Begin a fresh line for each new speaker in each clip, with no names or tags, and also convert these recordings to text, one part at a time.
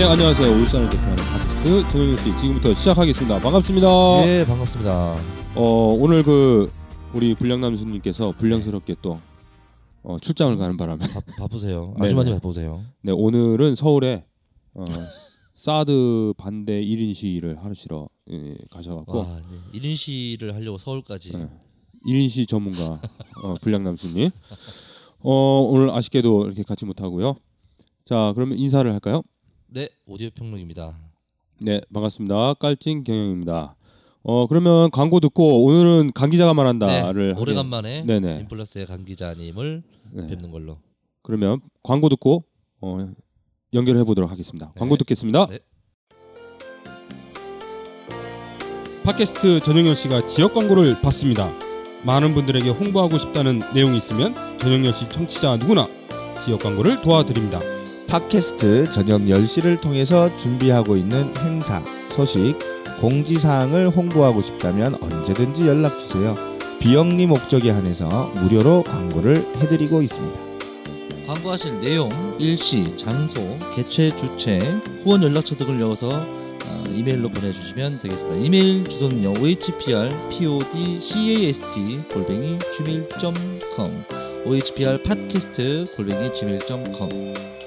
네 안녕하세요 울산을 대표하는 팟캐스트 정영일 씨 지금부터 시작하겠습니다 반갑습니다
네 반갑습니다.
어 오늘 그 우리 불량남 수님께서 불량스럽게 또 어, 출장을 가는 바람에
바, 바쁘세요.
네네.
아주 많이 바쁘세요.
네 오늘은 서울에 어, 사드 반대 1인 시위를 하시러 예, 가셔갖고
와, 네. 1인 시를 하려고 서울까지.
네. 1인 시 전문가 어, 불량남 수님 어, 오늘 아쉽게도 이렇게 같이 못하고요 자 그러면 인사를 할까요?
네 오디오 평론입니다.
네 반갑습니다 깔찡 경영입니다 어 그러면 광고 듣고 오늘은 강 기자가 말한다를 하게-
오래간만에
네네.
인플러스의 강 기자님을
네.
뵙는 걸로.
그러면 광고 듣고 어, 연결해 보도록 하겠습니다. 광고
네.
듣겠습니다.
네.
팟캐스트 전영열 씨가 지역 광고를 받습니다. 많은 분들에게 홍보하고 싶다는 내용이 있으면 전영열 씨 청취자 누구나 지역 광고를 도와드립니다.
팟캐스트 저녁 10시를 통해서 준비하고 있는 행사, 소식, 공지사항을 홍보하고 싶다면 언제든지 연락주세요. 비영리 목적에 한해서 무료로 광고를 해드리고 있습니다.
광고하실 내용, 일시, 장소, 개최, 주최, 후원 연락처 등을 넣어서 어, 이메일로 보내주시면 되겠습니다. 이메일 주소는요 ohpr podcast 골뱅이 gmail.com ohpr 팟캐스트 골뱅이 gmail.com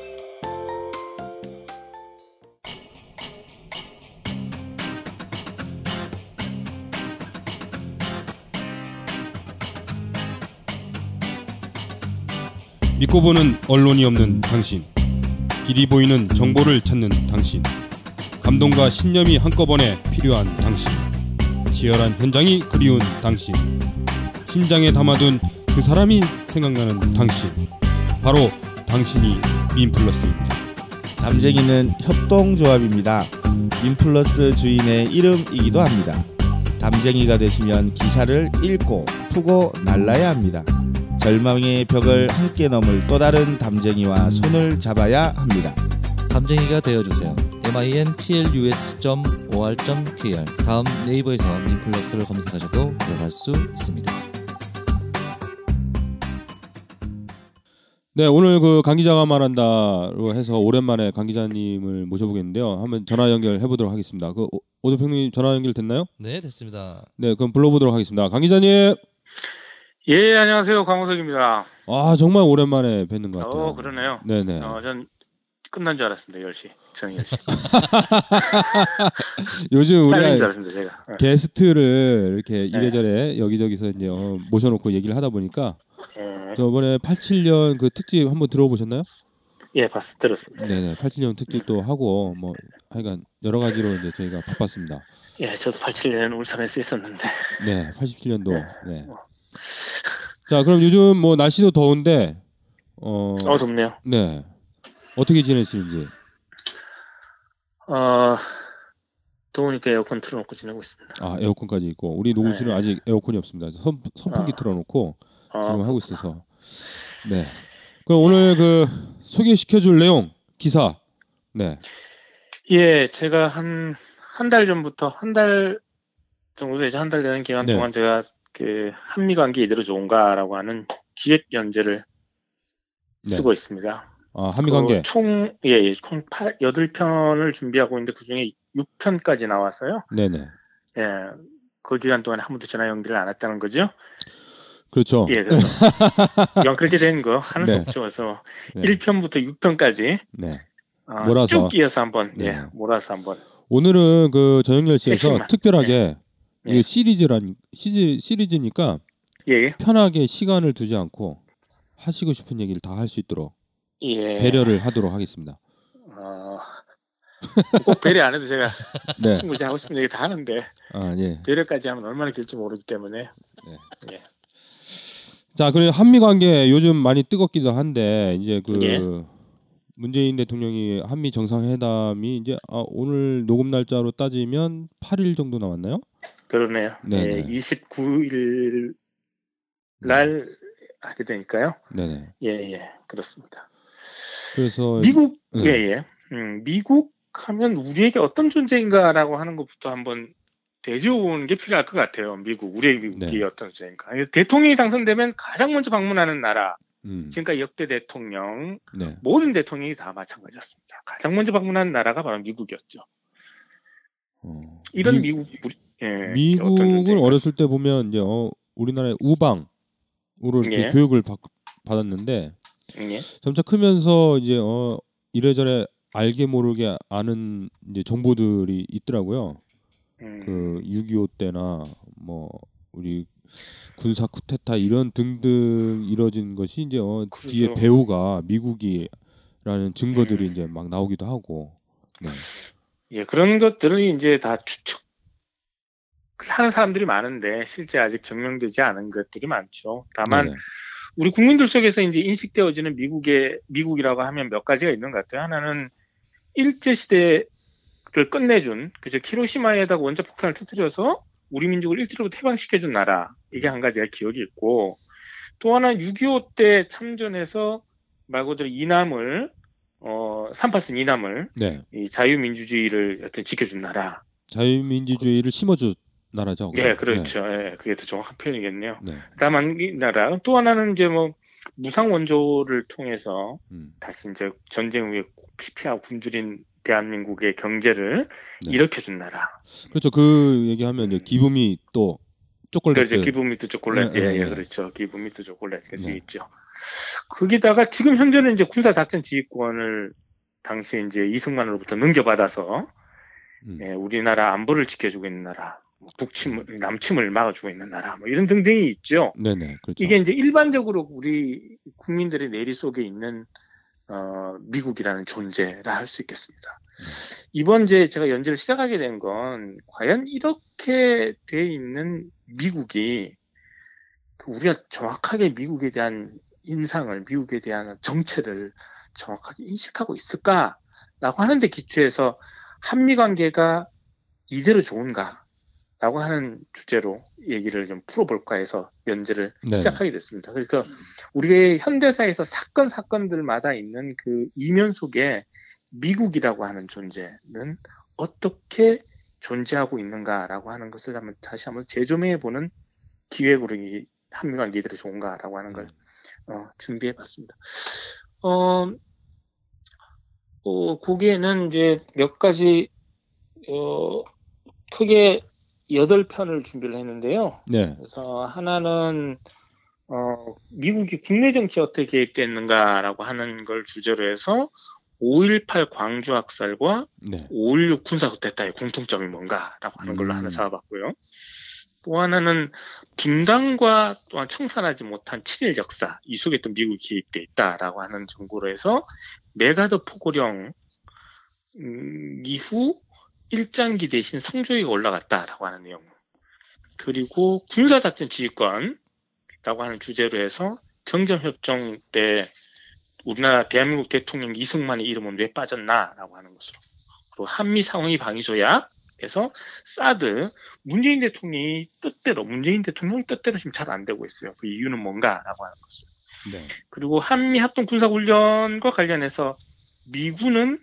믿고 보는 언론이 없는 당신, 길이 보이는 정보를 찾는 당신, 감동과 신념이 한꺼번에 필요한 당신, 치열한 현장이 그리운 당신, 심장에 담아둔 그 사람이 생각나는 당신, 바로 당신이 민플러스입니다.
담쟁이는 협동조합입니다. 인플러스 주인의 이름이기도 합니다. 담쟁이가 되시면 기사를 읽고 푸고 날라야 합니다. 절망의 벽을 함께 넘을 또 다른 담쟁이와 손을 잡아야 합니다.
담쟁이가 되어주세요. minplus.or.kr 다음 네이버에서 민플러스를 검색하셔도 들어갈 수 있습니다.
네, 오늘 그 강 기자가 말한다로 해서 오랜만에 강 기자님을 모셔보겠는데요. 한번 전화 연결해 보도록 하겠습니다. 그 오- 오도평님 전화 연결 됐나요?
네, 됐습니다.
네, 그럼 불러보도록 하겠습니다. 강 기자님,
예, 안녕하세요. 강호석입니다.
아 정말 오랜만에 뵙는 것 같아요.
어, 그러네요.
네네.
어, 전 끝난 줄 알았습니다. 10시. 저녁 10시.
요즘
잘린 줄
우리가
알았습니다. 제가. 예.
게스트를 이렇게
네.
이래저래 여기저기서 이제 어, 모셔놓고 얘기를 하다 보니까
예,
저번에 87년 그 특집 한번 들어보셨나요?
예, 봤, 들었습니다.
네네. 87년 특집도 하고 뭐 하여간 여러 가지로 이제 저희가 바빴습니다.
예, 저도 87년 울산에서 있었는데.
네, 87년도.
네.
네. 자, 그럼 요즘 뭐 날씨도 더운데 어,
어, 덥네요.
네. 어떻게 지내시는지.
어, 더우니까 에어컨 틀어놓고 지내고 있습니다.
아, 에어컨까지 있고 우리 녹음실은
네.
아직 에어컨이 없습니다. 선, 선풍기
아.
틀어놓고
어,
지금 하고 있어서. 네. 그럼 오늘 그 소개시켜줄 내용 기사. 네.
예, 제가 한, 한 달 전부터, 한 달 정도 되죠. 한 달 되는 기간
네.
동안 제가 그 한미 관계 이대로 좋은가라고 하는 기획 연재를
네.
쓰고 있습니다.
아, 한미 관계.
그 총, 예, 예, 총 8, 8편을 준비하고 있는데 그 중에 6편까지 나와서요.
네 네.
예, 그 기간 동안에 한 번도 전화 연결을 안 했다는 거죠.
그렇죠.
예, 그래서 이왕 그렇게 된 거 하는
네.
수 없죠. 그래서
네.
1편부터 6편까지
네.
어,
몰아서.
쭉 이어서 한번,
네.
예, 몰아서 한번.
오늘은 그 전영열 씨에서
핵심만.
특별하게
네.
이게 시리즈란 시리, 시리즈니까
예, 예.
편하게 시간을 두지 않고 하시고 싶은 얘기를 다 할 수 있도록
예.
배려를 하도록 하겠습니다.
어, 꼭 배려 안 해도 제가
네.
충분히 하고 싶은 얘기 다 하는데
아, 예.
배려까지 하면 얼마나 길지 모르기 때문에
자, 그리고 한미 관계 요즘 많이 뜨겁기도 한데 이제 그
예.
문재인 대통령이 한미 정상회담이 이제 아, 오늘 녹음 날짜로 따지면 8일 정도 남았나요?
그러네요.
네,
예,
네.
29일 날 하게 되니까요.
네네.
예, 예, 그렇습니다.
그래서
미국,
네.
예, 예. 음, 미국 하면 우리에게 어떤 존재인가라고 하는 것부터 한번 대지어보는 게 필요할 것 같아요. 미국, 우리의 미국이
네.
어떤 존재인가. 대통령이 당선되면 가장 먼저 방문하는 나라
음.
지금까지 역대 대통령
네.
모든 대통령이 다 마찬가지였습니다. 가장 먼저 방문한 나라가 바로 미국이었죠.
어.
이런
미,
미, 국 우리, 예, 존재인가?
어렸을 때 보면 이제 어, 우리나라의 우방으로 이렇게
예.
교육을 받, 받았는데
예.
점차 크면서 이제 어 이래저래 알게 모르게 아는 이제 정보들이 있더라고요.
음,
그6.25 때나 뭐 우리 군사 쿠데타 이런 등등 이뤄진 것이 이제 어 뒤에
그러죠.
배후가 미국이라는 증거들이
음.
이제 막 나오기도 하고. 네.
예, 그런 것들은 이제 다 추측 하는 사람들이 많은데 실제 아직 증명되지 않은 것들이 많죠. 다만
네네.
우리 국민들 속에서 이제 인식되어지는 미국의 미국이라고 하면 몇 가지가 있는 것 같아요. 하나는 일제 시대를 끝내준 그죠 히로시마에다가 원자 폭탄을 터뜨려서 우리 민족을 일제로부터 해방시켜준 나라 이게 한 가지가 기억이 있고 또 하나 6.25 때 참전해서 말 그대로 이남을 어 38선 이남을
네.
이 자유민주주의를 어떤 지켜준 나라.
자유민주주의를 심어준 나라죠.
예, 그렇죠. 예, 그게 더 정확한 표현이겠네요.
네. 네.
다만 이 나라 또 하나는 이제 뭐 무상 원조를 통해서
음.
다시 이제 전쟁 후에 피폐하고 굶주린 대한민국의 경제를
네.
일으켜준 나라.
그렇죠. 그 얘기하면 이제 give me the chocolate
그렇죠. give me the chocolate.
네,
예,
네,
예,
네.
그렇죠. give me the chocolate이
네.
있죠. 거기다가 지금 현재는 이제 군사 작전 지휘권을 당시에 이제 이승만으로부터 넘겨받아서
음.
예, 우리나라 안보를 지켜주고 있는 나라, 북침을 남침을 막아주고 있는 나라, 뭐 이런 등등이 있죠.
네네. 그렇죠.
이게 이제 일반적으로 우리 국민들의 내리 속에 있는 어, 미국이라는 존재라 할 수 있겠습니다. 이번 이제 제가 연재를 시작하게 된 건 과연 이렇게 돼 있는 미국이 그 우리가 정확하게 미국에 대한 인상을 미국에 대한 정체를 정확하게 인식하고 있을까라고 하는데 기초해서 한미 관계가 이대로 좋은가 라고 하는 주제로 얘기를 좀 풀어볼까 해서 연재를
네.
시작하게 됐습니다. 그러니까 우리의 현대사에서 사건 사건들마다 있는 그 이면 속에 미국이라고 하는 존재는 어떻게 존재하고 있는가라고 하는 것을 한번 다시 한번 재조명해 보는 기획으로 이 한미 관계 이대로 좋은가라고 하는 걸 어, 준비해 봤습니다. 어, 어, 거기에는 이제 몇 가지, 어, 크게 여덟 편을 준비를 했는데요.
네.
그래서 하나는, 어, 미국이 국내 정치에 어떻게 개입됐는가라고 하는 걸 주제로 해서 5.18 광주 학살과
네.
5.16 군사 쿠데타의 공통점이 뭔가라고 하는 걸로
음.
하나 잡아봤고요. 또 하나는 분단과 또한 청산하지 못한 7일 역사 이 속에 또 미국이 개입돼 있다라고 하는 정보로 해서 메가더 포고령 음, 이후 일장기 대신 성조위가 올라갔다라고 하는 내용 그리고 군사작전 지휘권이라고 하는 주제로 해서 정전협정 때 우리나라 대한민국 대통령 이승만의 이름은 왜 빠졌나라고 하는 것으로 그리고 한미 상응이 방위조약에서 사드 문재인 대통령이 뜻대로 문재인 대통령이 뜻대로 지금 잘 안 되고 있어요. 그 이유는 뭔가라고 하는 것을
네.
그리고 한미 합동 군사 훈련과 관련해서 미군은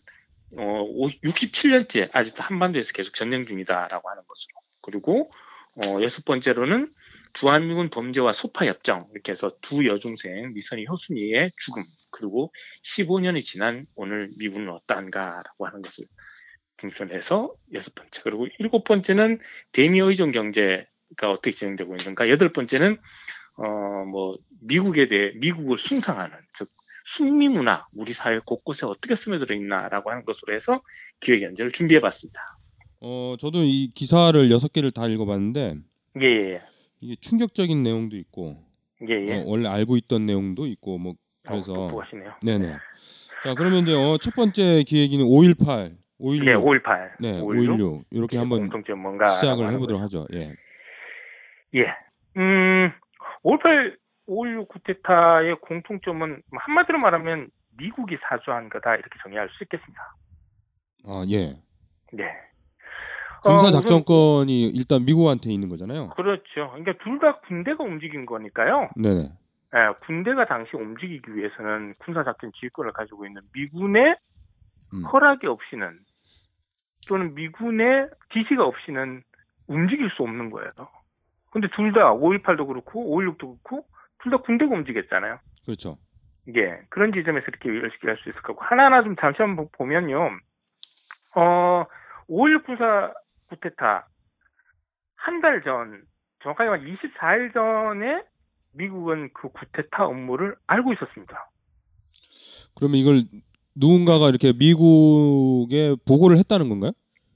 어 67년째 아직도 한반도에서 계속 전쟁 중이다라고 하는 것으로. 그리고 어 여섯 번째로는 주한미군 범죄와 소파 협정. 이렇게 해서 두 여중생 미선이 효순이의 죽음. 그리고 15년이 지난 오늘 미군은 어떠한가라고 하는 것을 분편해서 여섯 번째. 그리고 일곱 번째는 대미 의존 경제가 어떻게 진행되고 있는가. 여덟 번째는 어 뭐 미국에 대해 미국을 숭상하는 즉 순미 문화 우리 사회 곳곳에 어떻게 스며들어 있나라고 하는 것으로 해서 기획 연재를 준비해봤습니다.
어 저도 이 기사를 여섯 개를 다 읽어봤는데
예예예
이게 충격적인 내용도 있고
예 예.
어, 원래 알고 있던 내용도 있고 뭐
어,
그래서
똑똑하시네요.
네네. 자 그러면 이제 어, 첫 번째 기획이는 5.18, 5.16,
예, 5.18,
네,
5.16
5.16 이렇게 한번 시작을 해보도록 하죠. 예.
예. 음, 5.18, 5.16 쿠데타의 공통점은 뭐 한마디로 말하면 미국이 사주한 거다 이렇게 정의할 수 있겠습니다.
아 예.
네.
군사
어,
작전권이 일단 미국한테 있는 거잖아요.
그렇죠. 그러니까 둘 다 군대가 움직인 거니까요.
네네.
예, 군대가 당시 움직이기 위해서는 군사 작전 지휘권을 가지고 있는 미군의
음.
허락이 없이는 또는 미군의 지시가 없이는 움직일 수 없는 거예요. 근데 둘 다 5.18도 그렇고 5.16도 그렇고 둘 다 군대가 움직였잖아요.
그렇죠.
예, 그런 지점에서 이렇게 열심히 할 수 있을 거고 하나하나 좀 잠시 한번 보면요. 어, 5.16 군사 쿠데타 한 달 전, 정확하게 말 24일 전에 미국은 그 쿠데타 업무를 알고 있었습니다.
그러면 이걸 누군가가 이렇게 미국에 보고를 했다는 건가요?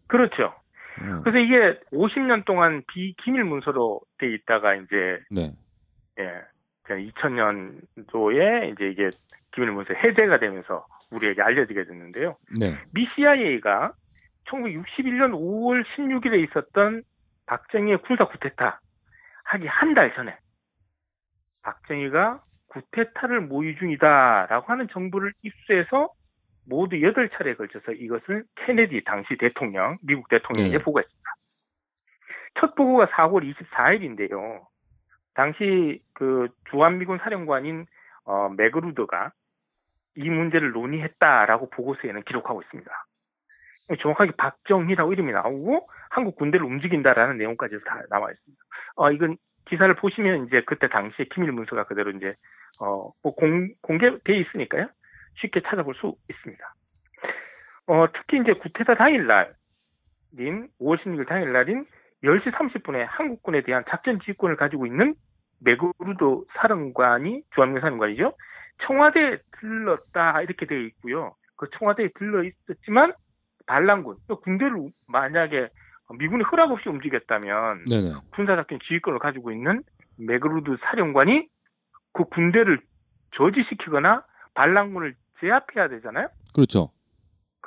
그렇죠.
어,
그래서 이게 50년 동안 비기밀 문서로 돼 있다가 이제
네.
예, 2000년도에 이제 이게 기밀 문서 해제가 되면서 우리에게 알려지게 됐는데요.
네.
미 CIA가 1961년 5월 16일에 있었던 박정희의 군사 구테타 하기 한 달 전에 박정희가 구테타를 모의 중이다라고 하는 정보를 입수해서 모두 8차례에 걸쳐서 이것을 케네디 당시 대통령, 미국 대통령에게
네.
보고했습니다. 첫 보고가 4월 24일인데요. 당시 그 주한미군 사령관인 어, 맥그루드가 이 문제를 논의했다라고 보고서에는 기록하고 있습니다. 정확하게 박정희라고 이름이 나오고 한국 군대를 움직인다라는 내용까지 다 나와 있습니다. 어, 이건 기사를 보시면 이제 그때 당시에 기밀 문서가 그대로 이제 어, 뭐 공, 공개돼 있으니까요. 쉽게 찾아볼 수 있습니다. 어, 특히 이제 구테타 당일날인 5월 16일 당일날인 10시 30분에 한국군에 대한 작전 지휘권을 가지고 있는 메그루도 사령관이 주한미군 사령관이죠. 청와대에 들렀다 이렇게 되어 있고요. 그 청와대에 들러 있었지만 반란군, 또 군대를 만약에 미군이 허락 없이 움직였다면
네네.
군사작전 지휘권을 가지고 있는 메그루드 사령관이 그 군대를 저지시키거나 반란군을 제압해야 되잖아요.
그렇죠.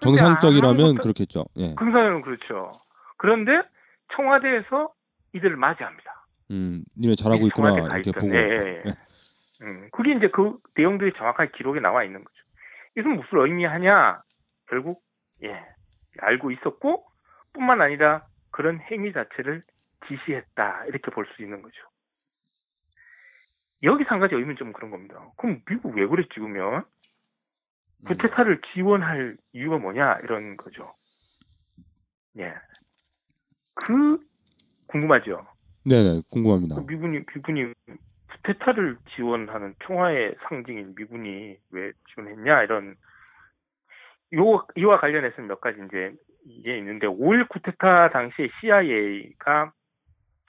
정상적이라면 그렇겠죠. 예.
정상적으로 그렇죠. 그런데 청와대에서 이들을 맞이합니다.
음, 니네 잘하고 있구나 이렇게 보고.
예, 예, 예. 음, 그게 이제 그 내용들이 정확하게 기록에 나와 있는 거죠. 이것은 무슨 의미하냐? 결국 예 알고 있었고 뿐만 아니라 그런 행위 자체를 지시했다 이렇게 볼 수 있는 거죠. 여기서 한 가지 의미는 좀 그런 겁니다. 그럼 미국 왜 그랬지 그러면
음.
구테타를 지원할 이유가 뭐냐 이런 거죠. 예. 그 궁금하죠.
네네 궁금합니다.
그 미군이 미군이 쿠데타를 지원하는 평화의 상징인 미군이 왜 지원했냐 이런 요 이와 관련해서 몇 가지 이제 이게 있는데 5.1 쿠데타 당시에 CIA가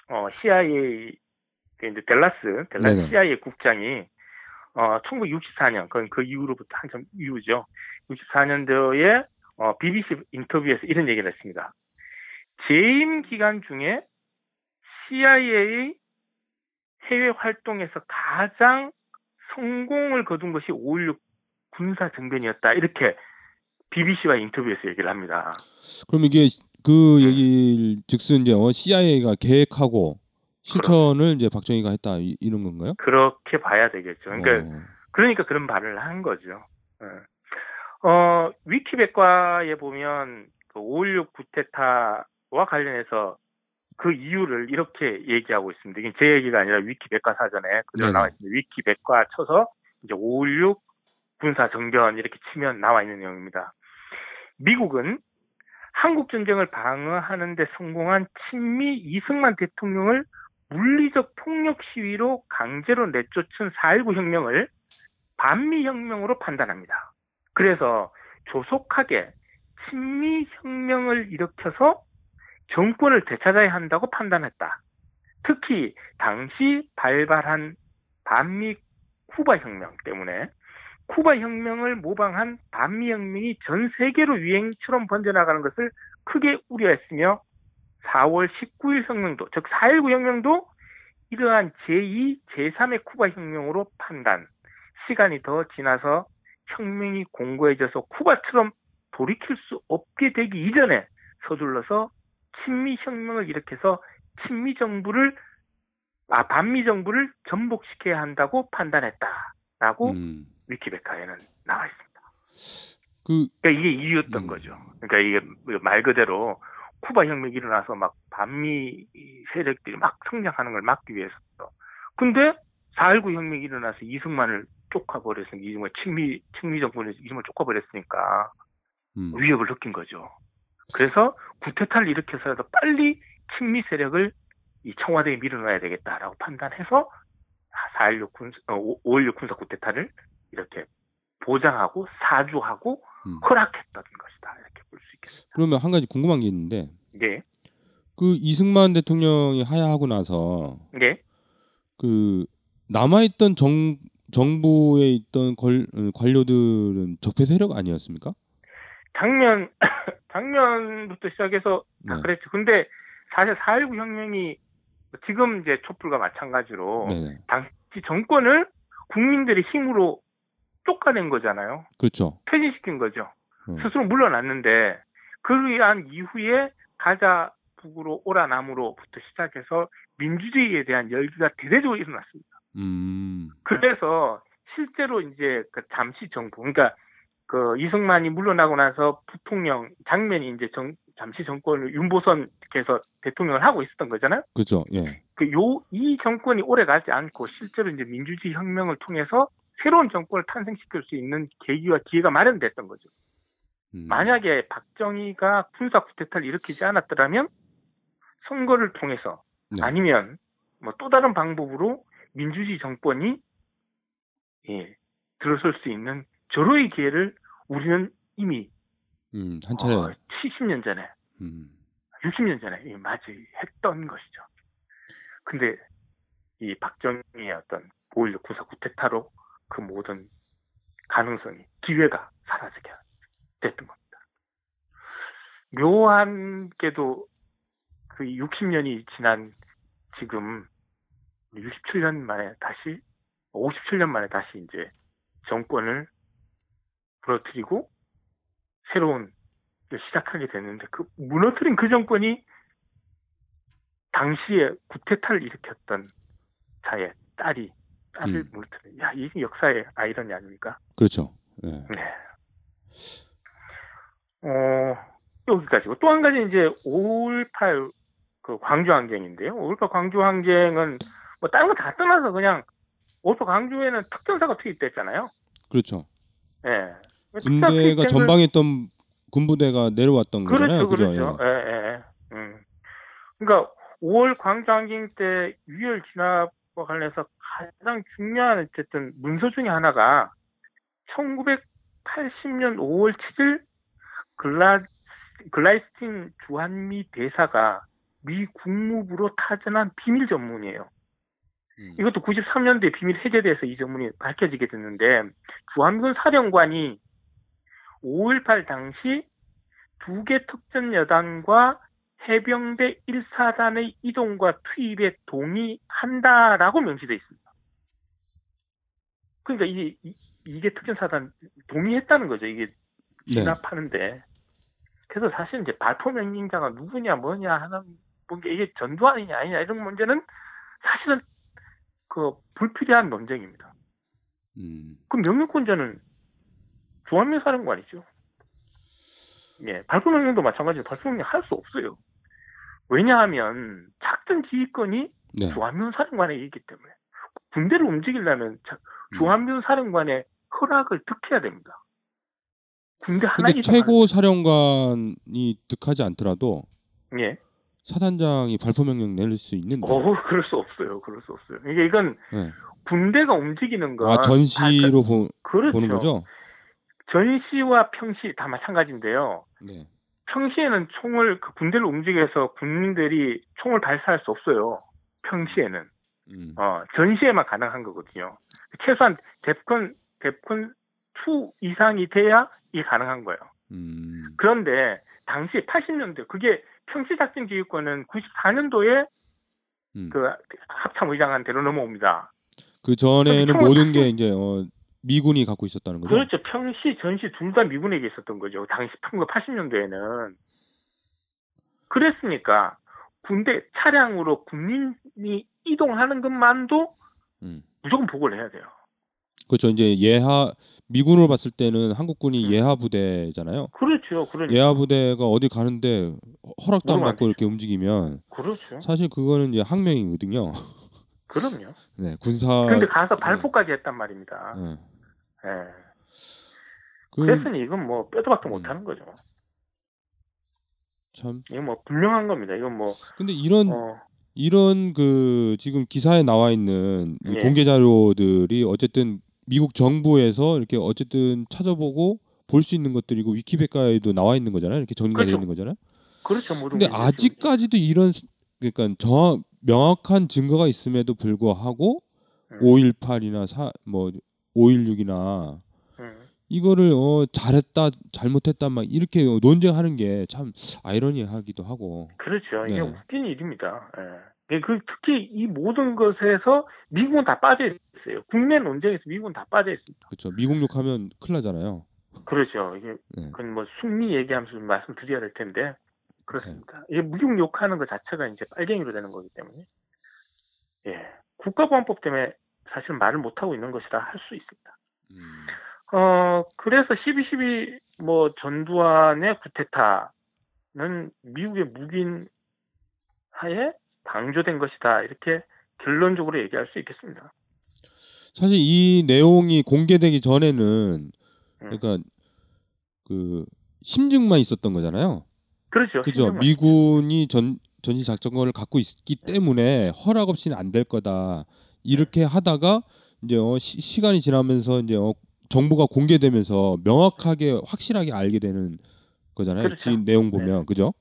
어 CIA 그 이제 델라스 델라스
네네.
CIA 국장이 어 1964년 그건 그 이후로부터 한참 이후죠. 64년도에 어 BBC 인터뷰에서 이런 얘기를 했습니다. 재임 기간 중에 CIA 해외 활동에서 가장 성공을 거둔 것이 5.16 군사 정변이었다. 이렇게 BBC와 인터뷰에서 얘기를 합니다.
그럼 이게 그 얘기를 즉슨 이제 어, CIA가 계획하고 실천을 이제 박정희가 했다 이, 런 건가요?
그렇게 봐야 되겠죠. 그러니까,
어,
그러니까 그런 말을 한 거죠. 어, 어, 위키백과에 보면 그5.16 구테타와 관련해서 그 이유를 이렇게 얘기하고 있습니다. 이게 제 얘기가 아니라 위키백과 사전에 그대로
네네.
나와 있습니다. 위키백과 쳐서 이제 5.16 군사 정변 이렇게 치면 나와 있는 내용입니다. 미국은 한국 전쟁을 방어하는 데 성공한 친미 이승만 대통령을 물리적 폭력 시위로 강제로 내쫓은 4.19 혁명을 반미 혁명으로 판단합니다. 그래서 조속하게 친미 혁명을 일으켜서 정권을 되찾아야 한다고 판단했다. 특히 당시 발발한 반미 쿠바 혁명 때문에 쿠바 혁명을 모방한 반미 혁명이 전 세계로 유행처럼 번져나가는 것을 크게 우려했으며 4월 19일 혁명도 즉 4.19 혁명도 이러한 제2, 제3의 쿠바 혁명으로 판단. 시간이 더 지나서 혁명이 공고해져서 쿠바처럼 돌이킬 수 없게 되기 이전에 서둘러서 친미 혁명을 일으켜서 친미 정부를 아 반미 정부를 전복시켜야 한다고 판단했다라고
음,
위키백과에는 나와 있습니다.
그
그러니까 이게 이유였던
음.
거죠. 그러니까 이게 말 그대로 쿠바 혁명이 일어나서 막 반미 세력들이 막 성장하는 걸 막기 위해서. 근데 4.19 혁명이 일어나서 이승만을 쫓아버렸으니까 이승만 친미 친미 정권에서 이승만을 쫓아버렸으니까
음,
위협을 느낀 거죠. 그래서 구테타를 일으켜서라도 빨리 친미 세력을 이 청와대에 밀어넣어야 되겠다라고 판단해서 4.16 군, 어, 5.16 군사 구테타를 이렇게 보장하고 사주하고
음.
허락했던 것이다 이렇게 볼 수 있겠습니다.
그러면 한 가지 궁금한 게 있는데
네,
그 이승만 대통령이 하야하고 나서
네,
그 남아있던 정 정부에 있던 걸, 어, 관료들은 적폐 세력 아니었습니까?
작년 작년부터 시작해서 다
네.
그랬죠. 근데 사실 4.19 혁명이 지금 이제 촛불과 마찬가지로
네.
당시 정권을 국민들의 힘으로 쫓아낸 거잖아요.
그렇죠.
퇴진시킨 거죠.
음.
스스로 물러났는데 그를 위한 이후에 가자 북으로 오라 남으로부터 시작해서 민주주의에 대한 열기가 대대적으로 일어났습니다.
음.
그래서 실제로 이제 그 잠시 정부, 그러니까 그 이승만이 물러나고 나서 부통령 장면이 이제 정, 잠시 정권을 윤보선께서 대통령을 하고 있었던 거잖아요.
그렇죠. 예.
그 요 이 정권이 오래 가지 않고 실제로 이제 민주주의 혁명을 통해서 새로운 정권을 탄생시킬 수 있는 계기와 기회가 마련됐던 거죠.
음.
만약에 박정희가 군사 쿠데타를 일으키지 않았더라면 선거를 통해서
네.
아니면 뭐 또 다른 방법으로 민주주의 정권이 예, 들어설 수 있는 절호의 기회를 우리는 이미
음, 한 차례.
어, 70년 전에,
음.
60년 전에 이 맞이했던 것이죠. 근데 이 박정희의 어떤 5.16 군사 쿠데타로 그 모든 가능성이 기회가 사라지게 됐던 겁니다. 묘한게도 그 60년이 지난 지금 67년 만에 다시 57년 만에 다시 이제 정권을 무너뜨리고 새로운 걸 시작하게 됐는데 그 무너뜨린 그 정권이 당시에 구테타를 일으켰던 자의 딸이 딸을
음.
무너뜨린 야 이게 역사의 아이러니 아닙니까?
그렇죠. 예.
네. 어, 여기까지고. 또 한 가지 이제 5.18 그 광주 항쟁인데요. 5.18 광주 항쟁은 뭐 다른 거 다 떠나서 그냥 5.18 광주에는 특전사가 투입됐잖아요.
그렇죠.
예.
군대가 전방했던 군부대가 내려왔던 거잖아요.
그렇죠,
그죠?
그렇죠. 예, 예, 예. 음. 그러니까 5월 광주 항쟁 때 유혈 진압과 관련해서 가장 중요한 어쨌든 문서 중에 하나가 1980년 5월 7일 글라 글라이스틴 주한미 대사가 미 국무부로 타전한 비밀 전문이에요.
음.
이것도 93년도에 비밀 해제돼서 이 전문이 밝혀지게 됐는데 주한미군 사령관이 5.18 당시 두 개 특전 여단과 해병대 1사단의 이동과 투입에 동의한다라고 명시돼 있습니다. 그러니까 이게 이- 이게 특전사단 동의했다는 거죠. 이게
네.
진압하는데. 그래서 사실 이제 발포 명령자가 누구냐 뭐냐 하는 게 이게 전두환이냐 아니냐 이런 문제는 사실은 그 불필요한 논쟁입니다.
음.
그 명령권자는 주한미 사령관이죠. 예, 발표 명령도 마찬가지로 발표 명령 할 수 없어요. 왜냐하면 작전 지휘권이
네.
주한미 사령관에 있기 때문에 군대를 움직이려면 자-
음.
주한미 사령관의 허락을 득해야 됩니다. 군대 하나
근데 최고 사령관이 득하지 않더라도
예,
사단장이 발포 명령 내릴 수 있는데.
어, 그럴 수 없어요. 그럴 수 없어요. 이게 이건
네.
군대가 움직이는
건아 전시로 보,
그렇죠.
보는 거죠?
전시와 평시 다 마찬가지인데요.
네.
평시에는 총을 그 군대를 움직여서 국민들이 총을 발사할 수 없어요. 평시에는
음.
어, 전시에만 가능한 거거든요. 최소한 데프콘 데프콘 2 이상이 돼야 이게 가능한 거예요.
음.
그런데 당시 80년대 그게 평시 작전 기획권은 94년도에
음.
그 합참 의장한 대로 넘어옵니다.
그 전에는 모든 게 이제 어, 미군이 갖고 있었다는 거죠.
그렇죠. 평시, 전시 둘 다 미군에게 있었던 거죠. 당시 1980년도에는. 그랬으니까 군대 차량으로 국민이 이동하는 것만도
음.
무조건 보고를 해야 돼요.
그렇죠. 이제 예하 미군으로 봤을 때는 한국군이
음.
예하 부대잖아요.
그렇죠. 그러니까.
예하 부대가 어디 가는데 허락도 안 받고 이렇게 움직이면
그렇죠.
사실 그거는 이제 항명이거든요.
그럼요.
네, 군사.
근데 가서 발포까지 했단 말입니다.
네.
예.
그
그랬으니 이건 뭐 뼈도 박도
음.
못하는 거죠.
참.
이건 뭐 분명한 겁니다. 이건 뭐,
근데 이런
어,
이런 그 지금 기사에 나와 있는 이
예.
공개 자료들이 어쨌든 미국 정부에서 이렇게 어쨌든 찾아보고 볼 수 있는 것들이고 위키백과에도 나와 있는 거잖아요. 이렇게 정리가 되어
그렇죠.
있는 거잖아요.
그렇죠. 모든
근데
게
아직까지도 이런 스- 그러니까 정확 명확한 증거가 있음에도 불구하고
음.
5.18이나 사, 뭐 5.16이나
음.
이거를 어 잘했다 잘못했다 막 이렇게 논쟁하는 게 참 아이러니하기도 하고
그렇죠. 이게
네.
웃긴 일입니다. 예. 그 특히 이 모든 것에서 미국은 다 빠져 있어요. 국내 논쟁에서 미국은 다 빠져 있습니다.
그렇죠 미국 욕하면 큰일 나잖아요.
그렇죠. 이게
네.
그건 뭐 승리 얘기하면서 좀 말씀드려야 될 텐데
네.
그렇습니다. 이게 미국 욕하는 것 자체가 이제 빨갱이로 되는 거기 때문에 예 국가보안법 때문에 사실 말을 못 하고 있는 것이라 할 수 있습니다.
음.
어 그래서 12.12 뭐 전두환의 구테타는 미국의 묵인 하에 방조된 것이다 이렇게 결론적으로 얘기할 수 있겠습니다.
사실 이 내용이 공개되기 전에는
음.
그러니까 그 심증만 있었던 거잖아요.
그렇죠.
그죠? 미군이 전 전시 작전권을 갖고 있기 때문에 허락 없이는 안 될 거다. 이렇게 하다가 이제 어, 시, 시간이 지나면서 이제 어, 정보가 공개되면서 명확하게 확실하게 알게 되는 거잖아요.
그렇죠.
지금 내용 보면 그죠?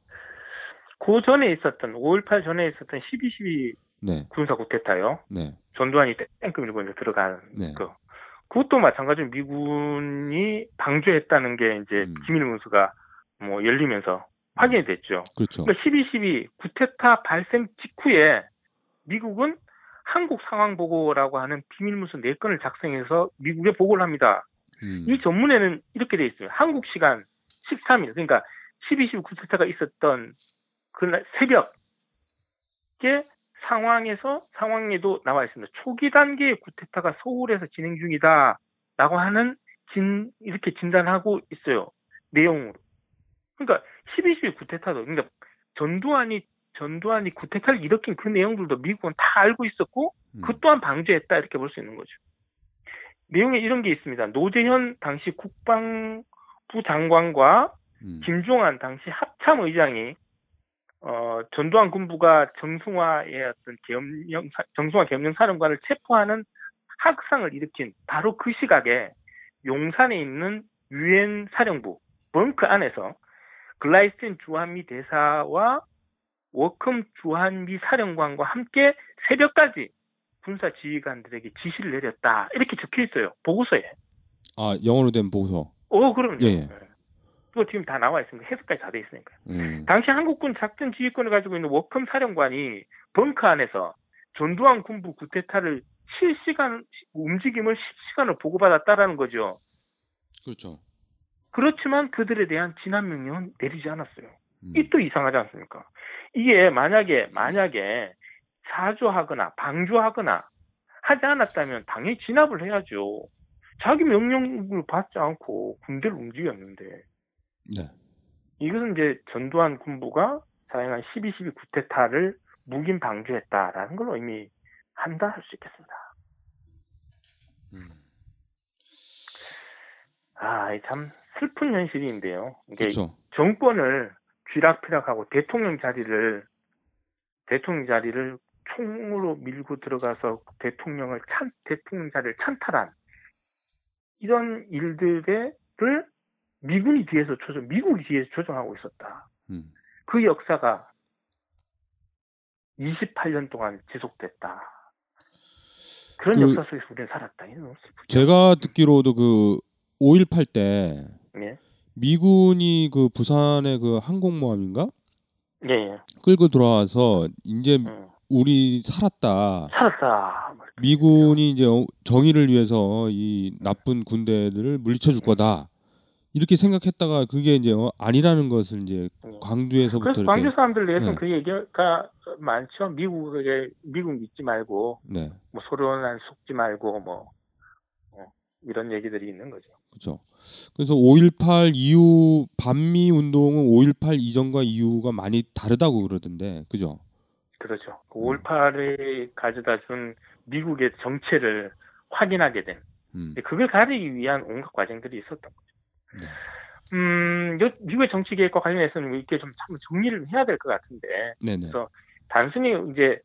그 전에 있었던 5.18 전에 있었던 12.12
네,
군사 구테타요.
네,
전두환이 밀고 이제 들어간
네.
그 그것도 마찬가지로 미군이 방조했다는 게 이제
음.
기밀 문서가 뭐 열리면서 확인이 됐죠.
그렇죠.
그러니까 12.12 구테타 발생 직후에 미국은 한국 상황 보고라고 하는 비밀 문서 4건을 작성해서 미국에 보고를 합니다.
음,
이 전문에는 이렇게 돼 있어요. 한국 시간 13일, 그러니까 12.12 구테타가 있었던 그날 새벽에 상황에서 상황에도 나와 있습니다. 초기 단계의 구테타가 서울에서 진행 중이다라고 하는 진 이렇게 진단하고 있어요. 내용으로. 그러니까 12.12 구테타도 그러니까 전두환이 전두환이 구테타를 일으킨 그 내용들도 미국은 다 알고 있었고
음,
그 또한 방조했다 이렇게 볼 수 있는 거죠. 내용에 이런 게 있습니다. 노재현 당시 국방부 장관과
음,
김종환 당시 합참 의장이 어, 전두환 군부가 정승화의 어떤 계엄령 정승화 계엄령 사령관을 체포하는 학살을 일으킨 바로 그 시각에 용산에 있는 유엔 사령부 벙커 안에서 글라이스틴 주한미 대사와 위컴 주한미 사령관과 함께 새벽까지 군사 지휘관들에게 지시를 내렸다 이렇게 적혀 있어요 보고서에.
아 영어로 된 보고서.
어 그럼요.
예, 예.
그거 지금 다 나와 있습니다. 해석까지 다 돼 있으니까.
음,
당시 한국군 작전 지휘권을 가지고 있는 위컴 사령관이 벙커 안에서 전두환 군부 구테타를 실시간 움직임을 실시간으로 보고받았다라는 거죠.
그렇죠.
그렇지만 그들에 대한 진압 명령은 내리지 않았어요.
음,
이또 이상하지 않습니까? 이게 만약에 만약에 사주하거나 방조하거나 하지 않았다면 당연히 진압을 해야죠. 자기 명령을 받지 않고 군대를 움직였는데
네.
이것은 이제 전두환 군부가 사행한 12.12 구테타를 묵인 방조했다라는 걸 의미 한다 할 수 있겠습니다.
음,
아, 이참 슬픈 현실인데요. 이게
그렇죠.
정권을 쥐락펴락하고 대통령 자리를 대통령 자리를 총으로 밀고 들어가서 대통령을 찬 대통령 자리를 찬탈한 이런 일들을 미군이 뒤에서 조정, 미국이 뒤에서 조정하고 있었다.
음.
그 역사가 28년 동안 지속됐다. 그런
그-
역사 속에서 우리는 살았다.
제가 듣기로도 그 5.18 때
예.
미군이 그 부산의 그 항공모함인가
예, 예.
끌고 들어와서 이제
음.
우리 살았다.
살았다.
미군이 이제 어- 정의를 위해서 이 나쁜 군대들을 물리쳐 줄 거다. 이렇게 생각했다가 그게 이제 어, 아니라는 것을 이제
음.
광주에서부터
그래서 광주 사람들 내에서
네.
그 얘기가 많죠. 미국에 미국 믿지 말고
네.
뭐 소련한 속지 말고 뭐 어, 이런 얘기들이 있는 거죠.
그렇죠. 그래서 5.18 이후 반미 운동은 5.18 이전과 이후가 많이 다르다고 그러던데. 그죠?
그렇죠. 그
음.
5.18이 가져다 준 미국의 정체를 확인하게 된
음.
그걸 가리기 위한 온갖 과정들이 있었던 거죠.
네.
음, 요- 미국의 정치 계획과 관련해서는 이렇게 좀참 정리를 해야 될 것 같은데
네, 네.
그래서 단순히 이제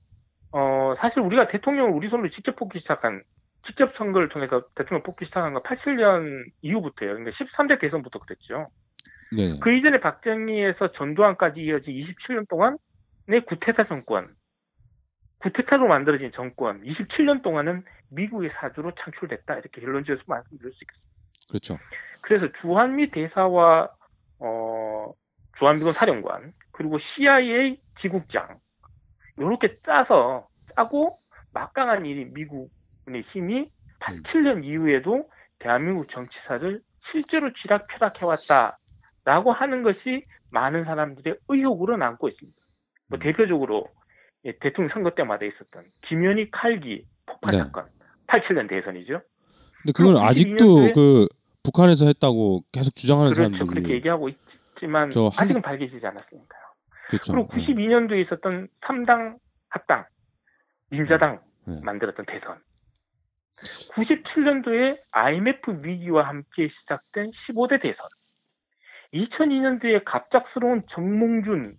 어 사실 우리가 대통령을 우리 손으로 직접 뽑기 시작한 직접 선거를 통해서 대통령 뽑기 시작한 건 87년 이후부터예요. 그러니까 13대 대선부터 그랬죠.
네.
그 이전에 박정희에서 전두환까지 이어진 27년 동안 내 구테타 정권, 구테타로 만들어진 정권, 27년 동안은 미국의 사주로 창출됐다 이렇게 결론지어서 말씀드릴 수 있겠습니다.
그렇죠.
그래서 주한미 대사와 어, 주한미군 사령관 그리고 CIA 지국장 이렇게 짜서 짜고 막강한 일이 미국 의 힘이 87년 이후에도 대한민국 정치사를 실제로 쥐락펴락해왔다라고 하는 것이 많은 사람들의 의혹으로 남고 있습니다. 뭐
음.
대표적으로 예, 대통령 선거 때마다 있었던 김현희 칼기 폭파
네.
사건, 87년 대선이죠.
근데 그건
그럼
아직도
92년도에
그 북한에서 했다고 계속 주장하는
그렇죠.
사람들이
그렇게 얘기하고 있지만 아직은 밝혀지지 않았으니까요.
그렇죠.
그리고 92년도에 있었던 3당 합당, 민자당
네.
만들었던 대선. 97년도에 IMF 위기와 함께 시작된 15대 대선. 2002년도에 갑작스러운 정몽준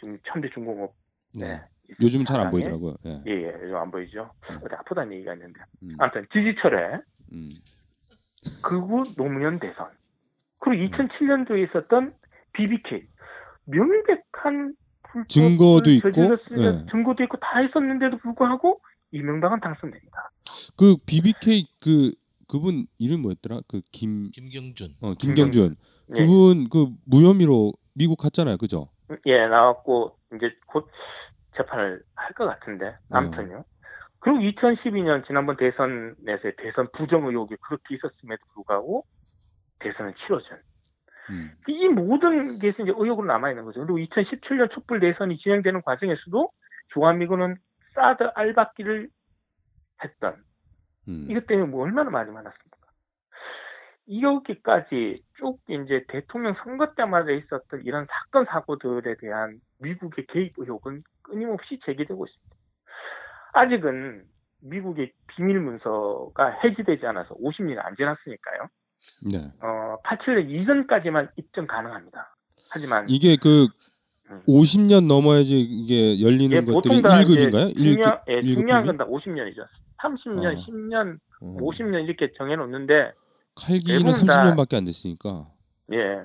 지금 현대중공업
네. 요즘 잘안
사장의-
보이더라고요. 예.
예, 예, 요즘 안 보이죠.
네.
어디 아프다는 얘기가 있는데.
음.
아무튼 지지철에
음.
극우 노무현 대선. 그리고
음.
2007년도에 있었던 BBK. 명백한
증거도 있고, 예.
증거도 있고 다 있었는데도 불구하고 이명박은 당선됩니다.
그 BBK 그 그분 이름 뭐였더라? 그 김
김경준.
어, 김경준.
예,
그분 그 무혐의로 미국 갔잖아요. 그죠?
예, 나왔고 이제 곧 재판을 할 것 같은데 아무튼요. 그리고 2012년 지난번 대선에서의 대선 부정 의혹이 그렇게 있었음에도 불구하고 대선은 치러진
음.
이 모든 게 이제 의혹으로 남아 있는 거죠. 그리고 2017년 촛불 대선이 진행되는 과정에서도 주한미군은 사드 알박기를 했던
음.
이것 때문에 뭐 얼마나 말이 많았습니까? 여기까지 쭉 이제 대통령 선거 때마다 있었던 이런 사건 사고들에 대한 미국의 개입 의혹은 끊임없이 제기되고 있습니다. 아직은 미국의 비밀 문서가 해지되지 않아서 50년이 안 지났으니까요.
네.
어, 87년 이전까지만 입증 가능합니다. 하지만
이게 그
음.
50년 넘어야지 이게 열리는
예,
것들이
보통 다
1급인가요?
이제 중요한, 예,
1급,
중요한 건 다 50년이죠. 30년,
어.
10년,
어.
50년 이렇게 정해놓는데
칼기는
대부분 다-
30년밖에 안 됐으니까
예,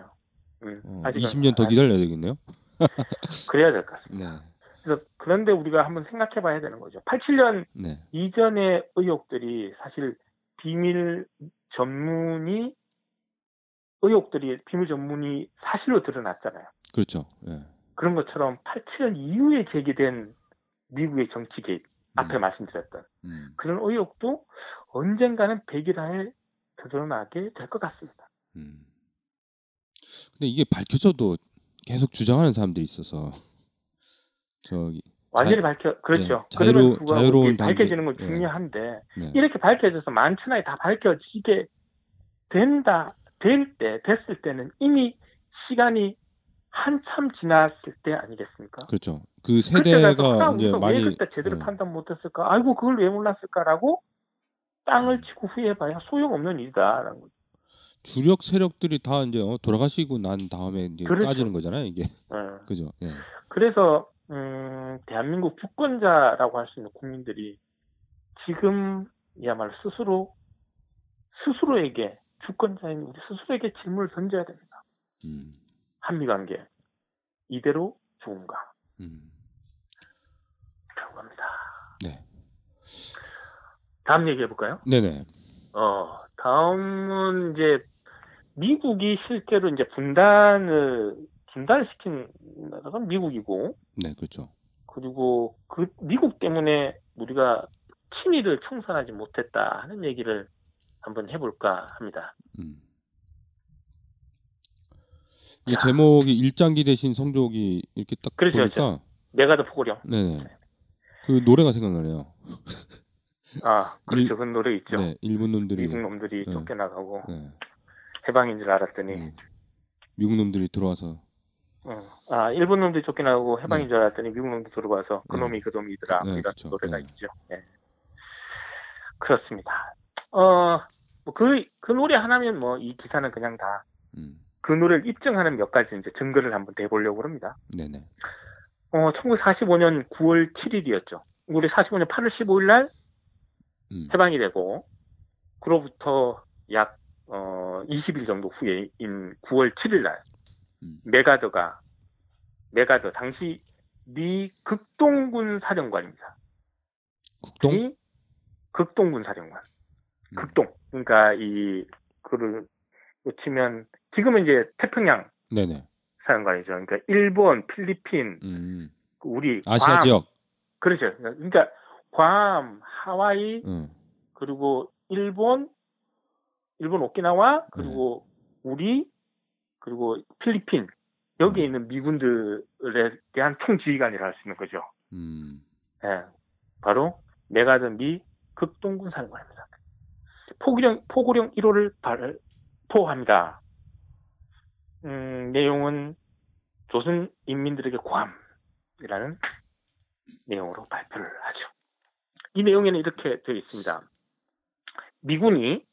음,
어,
아직은
20년 더 기다려야 되겠네요.
그래야 될 것 같습니다.
네.
그래서 그런데 우리가 한번 생각해 봐야 되는 거죠. 87년
네.
이전의 의혹들이 사실 비밀 전문이 의혹들이 비밀 전문이 사실로 드러났잖아요.
그렇죠. 예.
그런 것처럼 87년 이후에 제기된 미국의 정치 개입 앞에
음.
말씀드렸던
음.
그런 의혹도 언젠가는 백일하에 드러나게 될 것 같습니다.
음. 근데 이게 밝혀져도 계속 주장하는 사람들이 있어서 저기
완전히
자-
밝혀 그렇죠.
예, 자유로- 자유로운
밝혀지는 건
단계, 예.
중요한데
네.
이렇게 밝혀져서 만천하에 다 밝혀지게 된다 될 때 됐을 때는 이미 시간이 한참 지났을 때 아니겠습니까?
그렇죠. 그 세대가
아,
이제 많이
왜 그때 제대로
예.
판단 못했을까? 아이고 그걸 왜 몰랐을까라고 땅을 치고 후회해봐야 소용없는 일이다라는 거죠.
주력 세력들이 다 이제 어, 돌아가시고 난 다음에 이제
그렇죠.
까지는 거잖아요, 이게.
예.
그죠? 예.
그래서 음, 대한민국 주권자라고 할 수 있는 국민들이 지금이야말로 스스로 스스로에게 주권자인 우리 스스로에게 질문을 던져야 됩니다.
음.
한미 관계 이대로 좋은가?
음.
라고 합니다.
네.
다음 얘기해 볼까요?
네, 네.
어, 다음은 이제 미국이 실제로 이제 분단을 분단을 시킨 나라가 미국이고
네, 그렇죠.
그리고 그 미국 때문에 우리가 친위를 청산하지 못했다 하는 얘기를 한번 해볼까 합니다.
음. 이 제목이 일장기 대신 성족이 이렇게 딱
그렇죠,
보니까
내가 더 포고령.
네, 네. 그 노래가 생각나네요.
아, 그렇죠. 그 노래 있죠.
네, 일본 놈들이
미국 놈들이
네.
쫓겨나가고
네.
해방인 줄 알았더니
네. 미국 놈들이 들어와서
어, 아 일본 놈들이 쫓겨나고 해방인
네.
줄 알았더니 미국 놈들 들어와서 그
네.
놈이 그 놈이더라
네,
이런
그렇죠.
노래가
네.
있죠. 예. 그렇습니다. 어그 그 노래 하나면 뭐 이 기사는 그냥 다그
음.
노래를 입증하는 몇 가지 이제 증거를 한번 대보려고 합니다.
네, 네.
어 1945년 9월 7일이었죠. 우리 45년 8월 15일 날
음.
해방이 되고 그로부터 약 어, 20일 정도 후에인 9월 7일 날
음.
메가더가 메가더 당시 미 극동군 사령관입니다. 이 극동군 사령관.
음.
극동. 그러니까 이 그를 치면 지금은 이제 태평양
네네.
사령관이죠. 그러니까 일본, 필리핀,
음.
우리
아시아
괌,
지역.
그렇죠. 그러니까 괌, 하와이
응.
그리고 일본, 일본 오키나와 그리고
네.
우리 그리고 필리핀 여기에
음.
있는 미군들에 대한 총지휘관이라 할 수 있는 거죠.
음.
예, 바로 메가든 미 극동군 사령관입니다. 포구령 포구령 1호를 발포합니다. 음, 내용은 조선 인민들에게 고함이라는 내용으로 발표를 하죠. 이 내용에는 이렇게 되어 있습니다. 미군이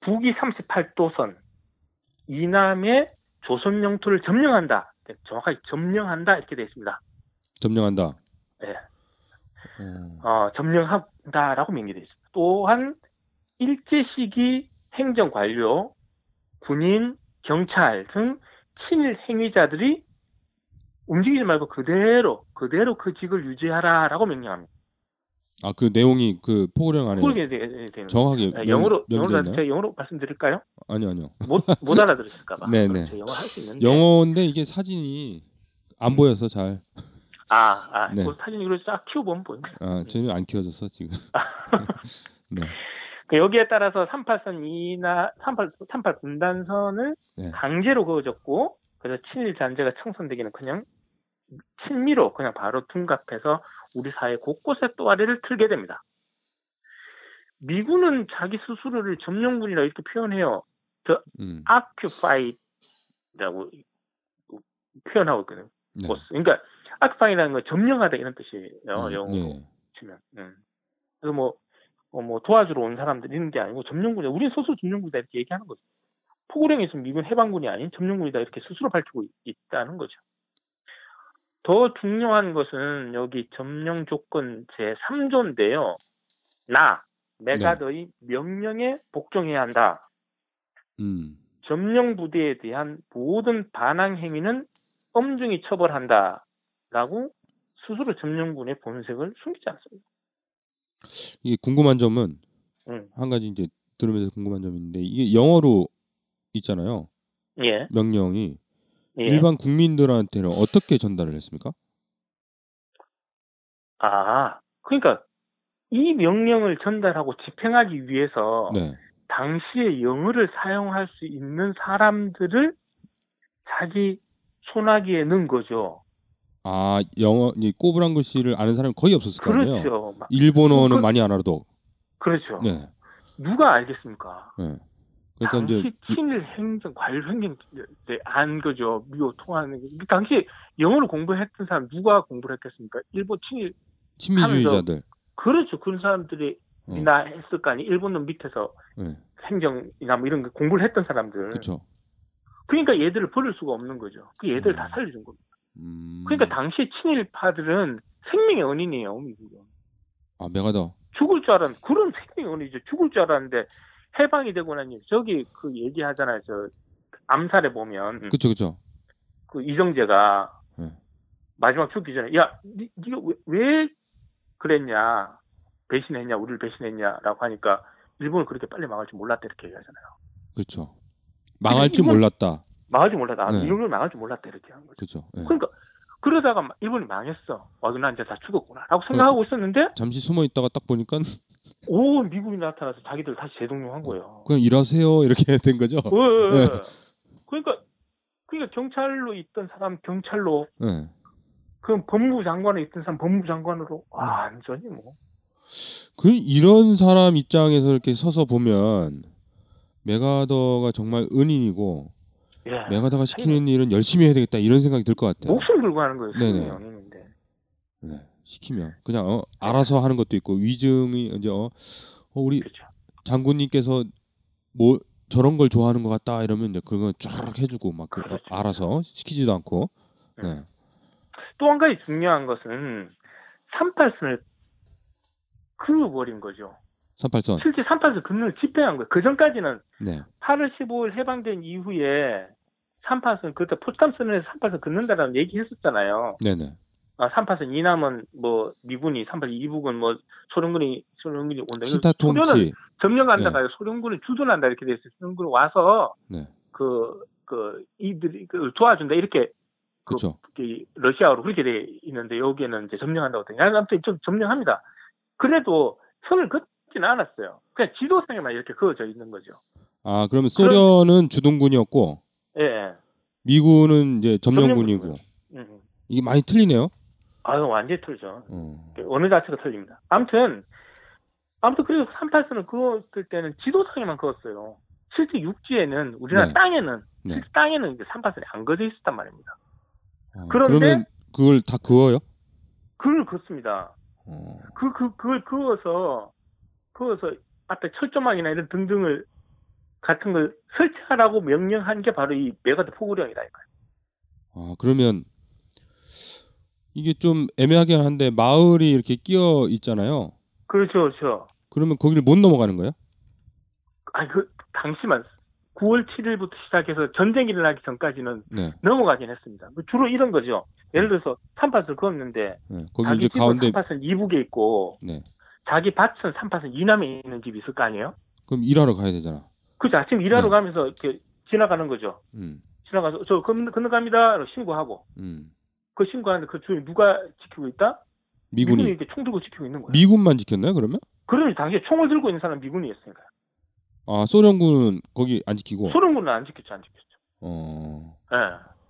북위 38도선 이남의 조선 영토를 점령한다. 정확하게 점령한다 이렇게 되어 있습니다.
점령한다.
예.
어.
어, 점령한다라고 명기되어 있습니다. 또한 일제 시기 행정 관료, 군인, 경찰 등 친일 행위자들이 움직이지 말고 그대로 그대로 그 직을 유지하라라고 명령합니다.
아 그 내용이 그 포고령 안에
되- 되는
정확하게.
예, 영어로
명-
영어로? 제가 영어로 말씀드릴까요?
아니요 아니요.
못, 못 알아들으실까봐.
네네.
제가 영어 할 수 있는데.
영어인데 이게 사진이 안 보여서 잘.
아, 아,
네.
그 사진 이걸 쫙 키워보면 보입니다.
아 전혀 안 키워졌어 지금. 네.
그 여기에 따라서 38선 이나 38, 38 분단선을
네.
강제로 그어졌고 그래서 친일 잔재가 청산되기는커녕 친미로 그냥 바로 둔갑해서 우리 사회 곳곳에 또아리를 틀게 됩니다. 미군은 자기 스스로를 점령군이라 이렇게 표현해요.
음.
occupied라고 표현하고 있거든요.
네.
그러니까 occupied라는 건 점령하다 이런 뜻이에요.
음,
영어로
예.
치면. 음. 그래서 뭐, 어, 뭐 도와주러 온 사람들 이런 게 아니고 점령군이다. 우리는 스스로 점령군이다 이렇게 얘기하는 거죠. 포구령에서 미군 해방군이 아닌 점령군이다 이렇게 스스로 밝히고 있, 다는 거죠. 더 중요한 것은 여기 점령 조건 제 3조인데요. 나 메가더의 명령에 복종해야 한다.
음.
점령 부대에 대한 모든 반항 행위는 엄중히 처벌한다 라고 스스로 점령군의 본색을 숨기지 않습니다.
이게 궁금한 점은
음.
한 가지 이제 들으면서 궁금한 있는데 이게 영어로 있잖아요.
예.
명령이
예.
일반 국민들한테는 어떻게 전달을 했습니까?
아, 그러니까 이 명령을 전달하고 집행하기 위해서
네.
당시에 영어를 사용할 수 있는 사람들을 자기 소나기에 넣은 거죠.
아 영어 이 꼬부랑 글씨를 아는 사람이 거의 없었을 거 아니에요.
그렇죠. 막-
일본어는
그-
많이 안 알아도.
그렇죠.
네.
누가 알겠습니까?
네. 그러니까
당시 친일 행정 행정 때안 거죠. 미국 통하는 게. 그 당시 영어를 공부했던 사람 누가 공부를 했겠습니까? 일본 친일
친미주의자들.
그렇죠. 그런 사람들이
어.
이나 했을 거 아니 일본은 밑에서
네.
행정이나 뭐 이런 거 공부를 했던 사람들.
그렇죠.
그러니까 얘들을 버릴 수가 없는 거죠. 그 얘들
음.
다 살려준 겁니다.
음.
그러니까 당시 친일파들은 생명의 은인이에요, 미국은.
아 메가더.
죽을 줄 알았는데, 그런 생명의 은인이죠. 죽을 줄 알았는데, 해방이 되고 나니, 저기 그 얘기하잖아요. 저, 암살에 보면,
그렇죠, 그렇죠.
그 이정재가
네.
마지막 죽기 전에, 야, 니, 니가 왜, 왜 그랬냐, 배신했냐, 우리를 배신했냐라고 하니까, 일본은 그렇게 빨리 망할 줄 몰랐다, 이렇게 얘기하잖아요.
그렇죠. 망할 줄 몰랐다.
망할 줄 몰랐다. 아,
네.
미국은 망할 줄 몰랐다, 이렇게 한 거죠.
그렇죠. 예.
그러니까, 그러다가 막 일본이 망했어. 와, 난 이제 다 죽었구나. 라고 생각하고 있었는데,
잠시 숨어 있다가 딱 보니까
오, 미국이 나타나서 자기들 다시 재동용한 거예요.
그냥 일하세요 이렇게 된 거죠. 네.
어. 그러니까, 그러니까 경찰로 있던 사람 경찰로,
예.
그 법무부 장관에 있던 사람 법무부 장관으로, 완전히 뭐.
그 이런 사람 입장에서 이렇게 서서 보면 메가더가 정말 은인이고
예.
메가더가 시키는 일은 열심히 해야 되겠다 이런 생각이 들 것 같아요.
목숨 걸고 하는 거예요.
네네.
연인인데.
네, 시키면 그냥 어, 알아서 하는 것도 있고 위증이 이제 어, 어, 우리
그렇죠.
장군님께서 뭐 저런 걸 좋아하는 것 같다 이러면 이제 그런 쫙 해주고 막 그, 어,
그렇죠.
알아서 시키지도 않고 네.
또 한 가지 중요한 것은 38선을 그어버린 거죠.
38선.
실제 38선 긋는 집행한 거예요. 그 전까지는
네.
8월 15일 해방된 이후에 38선 그때 포츠담 선언에서 38선 긋는다라는 얘기 했었잖아요.
네네.
아, 38선 이남은 뭐 미군이 38 이북은 뭐 소련군이 소련군이 온다.
신타
소련은
통치.
점령한다가 소련군이 주둔한다 이렇게 돼 있어요. 소련군이 와서
네.
그, 그, 이들이 그 도와준다 이렇게 그
그렇죠.
이 러시아어로 그렇게 돼 있는데 여기에는 이제 점령한다고 되냐 아무튼 좀 점령합니다. 그래도 선을 긋지는 않았어요. 그냥 지도상에만 이렇게 그어져 있는 거죠.
아 그러면 소련은 주둔군이었고
예, 예.
미군은 이제 점령군이고
점령군이고요. 음.
이게 많이 틀리네요.
아유 완전히 틀죠.
어.
어느 자체가 틀립니다. 아무튼 아무튼 그리고 38선을 그었을 때는 지도상에만 그었어요. 실제 육지에는 우리나라
네.
땅에는
네.
실제 땅에는 이제 38선이 안 그어져 있었단 말입니다.
아,
그런데-
그걸 다 그어요?
그걸 그었습니다.
어.
그, 그, 그걸 그어서, 그어서 앞에 철조망이나 이런 등등을, 같은 걸 설치하라고 명령한 게 바로 이 맥아더 포고령이라니까요.
아 그러면 이게 좀 애매하긴 한데 마을이 이렇게 끼어 있잖아요.
그렇죠, 그렇죠.
그러면 거기를 못 넘어가는 거예요?
아니, 그, 당시만, 9월 7일부터 시작해서 전쟁이 일어나기 전까지는
네.
넘어가긴 했습니다. 그 주로 이런 거죠. 예를 들어서 38을 그었는데,
네. 거기
자기
이제 가운데
38선 이북에 있고,
네.
자기 밭은 38선 이남에 있는 집이 있을 거 아니에요?
그럼 일하러 가야 되잖아.
그죠. 아침 일하러
네.
가면서 이렇게 지나가는 거죠.
음.
지나가서, 저 건너, 건너갑니다. 신고하고.
음.
그 신고하는데 그 주인 누가 지키고 있다? 미군이,
미군이
이렇게 총 들고 지키고 있는 거예요.
미군만 지켰나요? 그러면?
그러니 당시에 총을 들고 있는 사람 미군이었으니까.
아 소련군은 거기 안 지키고.
소련군은 안 지켰죠, 안 지켰죠.
어.
예.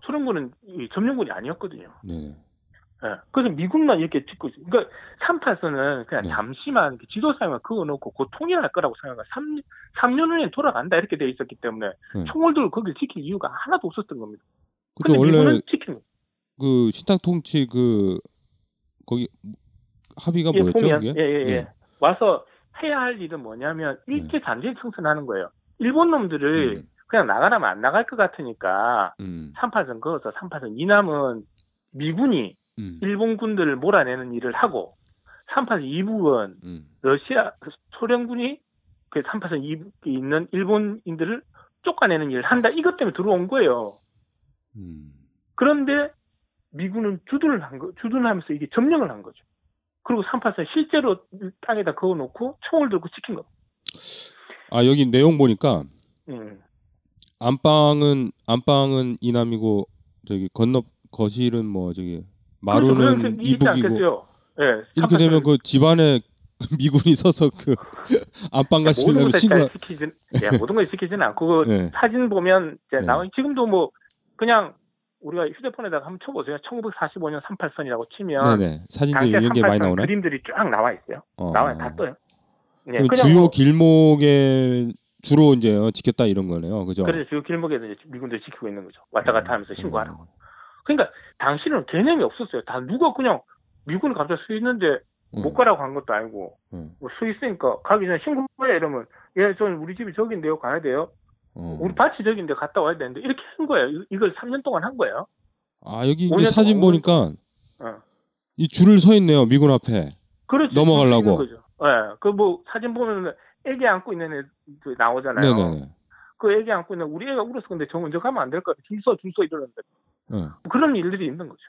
소련군은 이 점령군이 아니었거든요.
네네.
예. 그래서 미군만 이렇게 짓고 있어요. 그러니까 38선은 그냥
네.
잠시만 이렇게 지도상에만 그어놓고 곧 통일할 거라고 생각하고 3, 3년 후에 돌아간다 이렇게 돼 있었기 때문에
네.
총을 들고 거기를 지킬 이유가 하나도 없었던 겁니다.
그죠
근데
원래
미군은 지킨.
그 신탁 통치 그 거기 합의가
예,
뭐였죠? 그게?
예, 예, 예. 와서 해야 할 일은 뭐냐면 일제 잔재 청산하는 거예요. 일본 놈들을
음.
그냥 나가라면 안 나갈 것 같으니까
음.
38선 그어서 38선 이남은 미군이
음.
일본 군들을 몰아내는 일을 하고 38선 이북은
음.
러시아 그 소련군이 그 38선 이북에 있는 일본인들을 쫓아내는 일을 한다. 이것 때문에 들어온 거예요.
음.
그런데 미군은 주둔을 한 거, 주둔하면서 이게 점령을 한 거죠. 그리고 38선 실제로 땅에다 그어 놓고 총을 들고 지킨 거.
아 여기 내용 보니까
음.
안방은 안방은 이남이고 저기 건너 거실은 뭐 저기
그렇죠.
마루는
있지
이북이고?
예.
이렇게
38선
되면 그 집안에 미군이 서서 그 안방
모든
가시려면
것을
신고
잘 지키진, 예, 모든 걸 지키지는 않고 그
네.
사진 보면 이제
네.
나와 지금도 뭐 그냥 우리가 휴대폰에다가 한번 쳐보세요. 1945년 38선이라고 치면
네네 사진들
당시에
이런 게 많이
38선
나오나요?
그림들이 쫙 나와 있어요.
어.
나와요, 다 떠요. 예, 그냥
주요
뭐,
길목에 주로 이제 어, 지켰다 이런 거네요, 그죠?
그래서 주요 길목에서 이제 미군들이 지키고 있는 거죠. 왔다 갔다 하면서 신고하는 거.
음.
그러니까 당시는 개념이 없었어요. 다 누가 그냥 미군이 갑자기 서 있는데
음.
못 가라고 한 것도 아니고
음.
뭐서 있으니까 가기 전에 신고해 이러면 예, 전 우리 집이 저긴데요, 가야 돼요.
어.
우리 저긴데 갔다 와야 되는데 이렇게 한 거예요. 이- 이걸 3년 동안 한 거예요.
아 여기 이제
5년
사진 보니까
어.
이 줄을 서 있네요 미군 앞에.
그렇죠.
넘어가려고.
예. 그뭐 사진 보면 애기 안고 있는 애 나오잖아요.
네네네.
그 애기 안고 있는 우리 애가 울어서 근데 저 먼저 가면 안될것 같아. 줄서 줄서 이러는데
네.
그런 일들이 있는 거죠.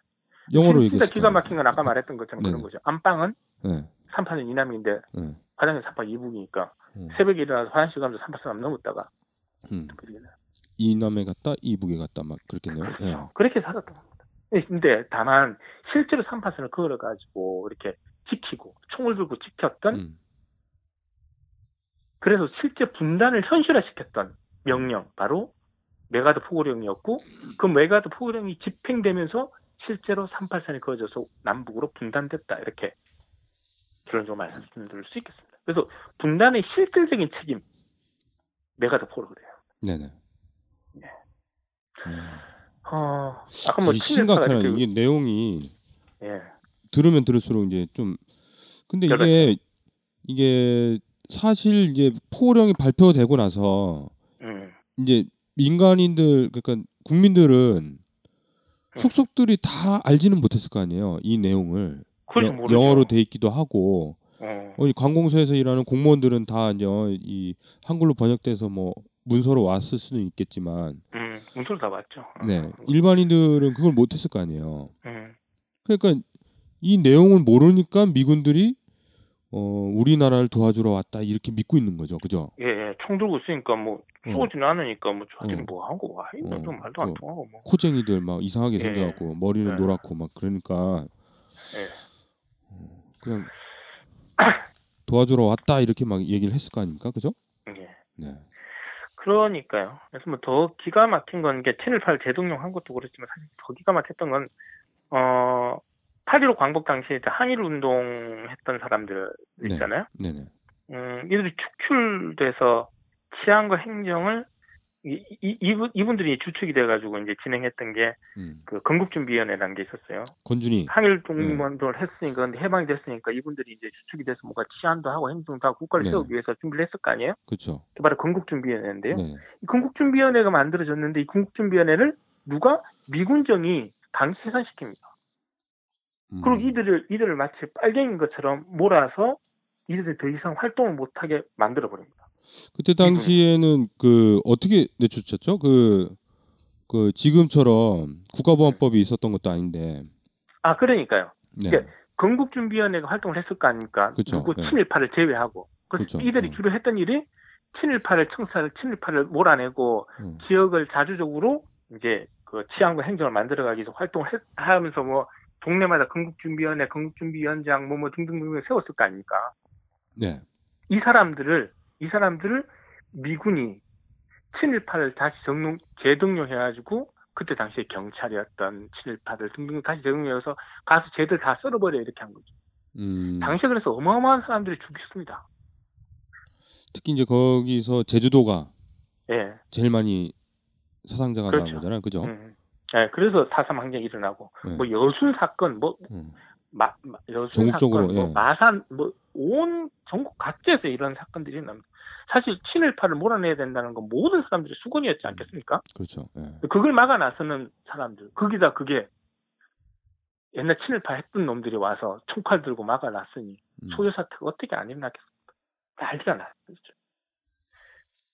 영어로
진짜. 기가 막힌 건 아까 말했던 것처럼
네네.
그런 거죠. 안방은
네.
3파는 이남인데
네.
화장실 3파 이북이니까
음.
새벽에 일어나서 화장실 가면서 3파 사람 넘었다가
음. 이남에 갔다 이북에 갔다 막 그렇겠네요. 예.
그렇게 살았던 겁니다. 근데 다만 실제로 3파선을 그어가지고 이렇게 지키고 총을 들고 지켰던
음.
그래서 실제 분단을 현실화시켰던 명령 바로 맥아더 포고령이었고 그 맥아더 포고령이 집행되면서 실제로 38선이 그어져서 남북으로 분단됐다 이렇게 결론적으로 말씀드릴 수 있겠습니다. 그래서 분단의 실질적인 책임 맥아더 포고령이에요.
네네.
네.
음.
어, 아까
뭐이
친일파가
심각하네.
이렇게
이게 내용이
예,
들으면 들을수록 이제 좀 근데. 이게 이게 사실 이제 포령이 발표되고 나서
음,
이제 민간인들 그러니까 국민들은
음.
속속들이 다 알지는 못했을 거 아니에요. 이 내용을
모르죠.
영어로 돼 있기도 하고
어, 음.
어, 이 관공서에서 일하는 공무원들은 다 이제 어, 이 한글로 번역돼서 뭐 문서로 왔을 수는 있겠지만
음, 문서로 다 봤죠. 어.
네 일반인들은 그걸 못했을 거 아니에요.
음,
그러니까 이 내용을 모르니까 미군들이 어 우리나라를 도와주러 왔다 이렇게 믿고 있는 거죠, 그죠?
예, 예, 총 들고 있으니까 뭐
어.
쏘지는 않으니까 뭐 저들이
어.
뭐 하고 와 있는
어.
좀 말도 안
어.
통하고 뭐.
코쟁이들 막 이상하게
예.
생겨갖고 머리는
예.
노랗고 막 그러니까
예.
어, 그냥 도와주러 왔다 이렇게 막 얘기를 했을 거 아닙니까, 그죠?
예.
네,
그러니까요. 그래서 뭐 더 기가 막힌 건게 친일 팔 재동용 한 것도 그렇지만 사실 더 기가 막혔던 건 어. 8.15 광복 당시에 항일 운동 했던 사람들
네.
있잖아요.
네 네,
음, 이들이 축출돼서 치안과 행정을 이, 이, 이분, 이분들이 주축이 돼가지고 이제 진행했던 게
음.
그 건국준비위원회라는 게 있었어요.
건준이,
항일 독립운동을 했으니까 근데 해방이 됐으니까 이분들이 이제 주축이 돼서 뭔가 치안도 하고 행정도 하고 국가를
네.
세우기 위해서 준비를 했을 거 아니에요?
그렇죠.
그게 바로 건국준비위원회인데요.
네,
이 건국준비위원회가 만들어졌는데 이 건국준비위원회를 누가 미군정이 당시 해산시킵니다.
음.
그리고 이들을 이들을 마치 빨갱인 것처럼 몰아서 이들이 더 이상 활동을 못하게 만들어 버립니다.
그때 당시에는 그 어떻게 내쫓았죠? 그, 그 지금처럼 국가보안법이 있었던 것도 아닌데.
아 그러니까요.
네.
예. 건국준비위원회가 활동을 했을 거 아닙니까?
그쵸,
누구
예.
친일파를 제외하고. 그래서
그쵸,
이들이
음.
주로 했던 일이 친일파를 청사를 친일파를 몰아내고
음.
지역을 자주적으로 이제 그 치안과 행정을 만들어가기 위해서 활동을 했- 하면서 뭐 동네마다 건국준비위원회, 건국준비위원장 뭐뭐 등등등을 세웠을 거 아닙니까?
네.
이 사람들을 이 사람들을 미군이 친일파를 다시 정능 재등용해가지고 그때 당시에 경찰이었던 친일파들 등등 다시 재등용해서 가서 쟤들 다 썰어버려 이렇게 한 거죠.
음.
당시에 그래서 어마어마한 사람들이 죽였습니다.
특히 이제 거기서 제주도가
예.
제일 많이 사상자가
그렇죠.
나온 거잖아요. 그죠?
음. 예, 그래서 사삼 항쟁이 일어나고
네.
뭐 여순 사건 뭐
음.
마, 마- 여순
전국적으로,
사건, 뭐
예.
마산 뭐 온 전국 각지에서 이런 사건들이 일어납니다. 사실 친일파를 몰아내야 된다는 건 모든 사람들의 수건이었지 않겠습니까?
그렇죠. 예.
그걸 막아 나서는 사람들, 거기다 그게 옛날 친일파 했던 놈들이 와서 총칼 들고 막아 놨으니
음.
소요 사태가 어떻게 안 일어났겠습니까? 난리가 났죠.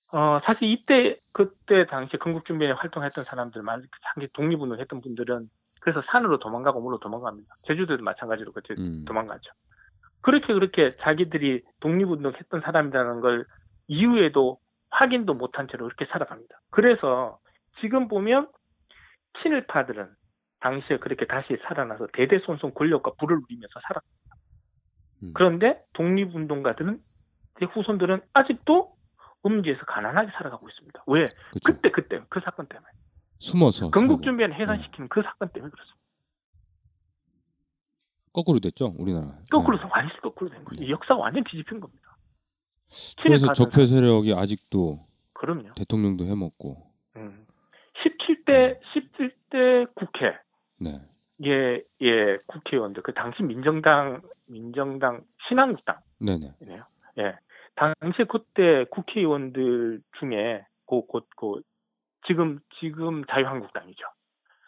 어, 사실 이때 그때 당시 건국준비에 활동했던 사람들, 만 상기 독립운동 했던 분들은 그래서 산으로 도망가고 물로 도망갑니다. 제주도도 마찬가지로 그때
음.
도망가죠. 그렇게 그렇게 자기들이 독립운동 했던 사람이라는 걸 이후에도 확인도 못한 채로 그렇게 살아갑니다. 그래서 지금 보면 친일파들은 당시에 그렇게 다시 살아나서 대대손손 권력과 부를 누리면서 살아.
음.
그런데 독립운동가들은 제 후손들은 아직도 음지에서 가난하게 살아가고 있습니다. 왜?
그렇죠.
그때 그때 그 사건 때문에
숨어서
건국준비원
살고.
해산시키는 그 사건 때문에 그렇습니다.
거꾸로 됐죠, 우리나라.
거꾸로
예.
완전히 거꾸로 된 거죠.
네.
이 역사가 완전 뒤집힌 겁니다.
그래서 적폐 세력이 아직도
그럼요.
대통령도 해먹고.
음. 17대 17대 국회
네.
예, 예, 국회의원들 그 당시 민정당 민정당 신한국당
네네.
이네요. 예. 당시 그때 국회의원들 중에 그곧그 지금 지금 자유한국당이죠.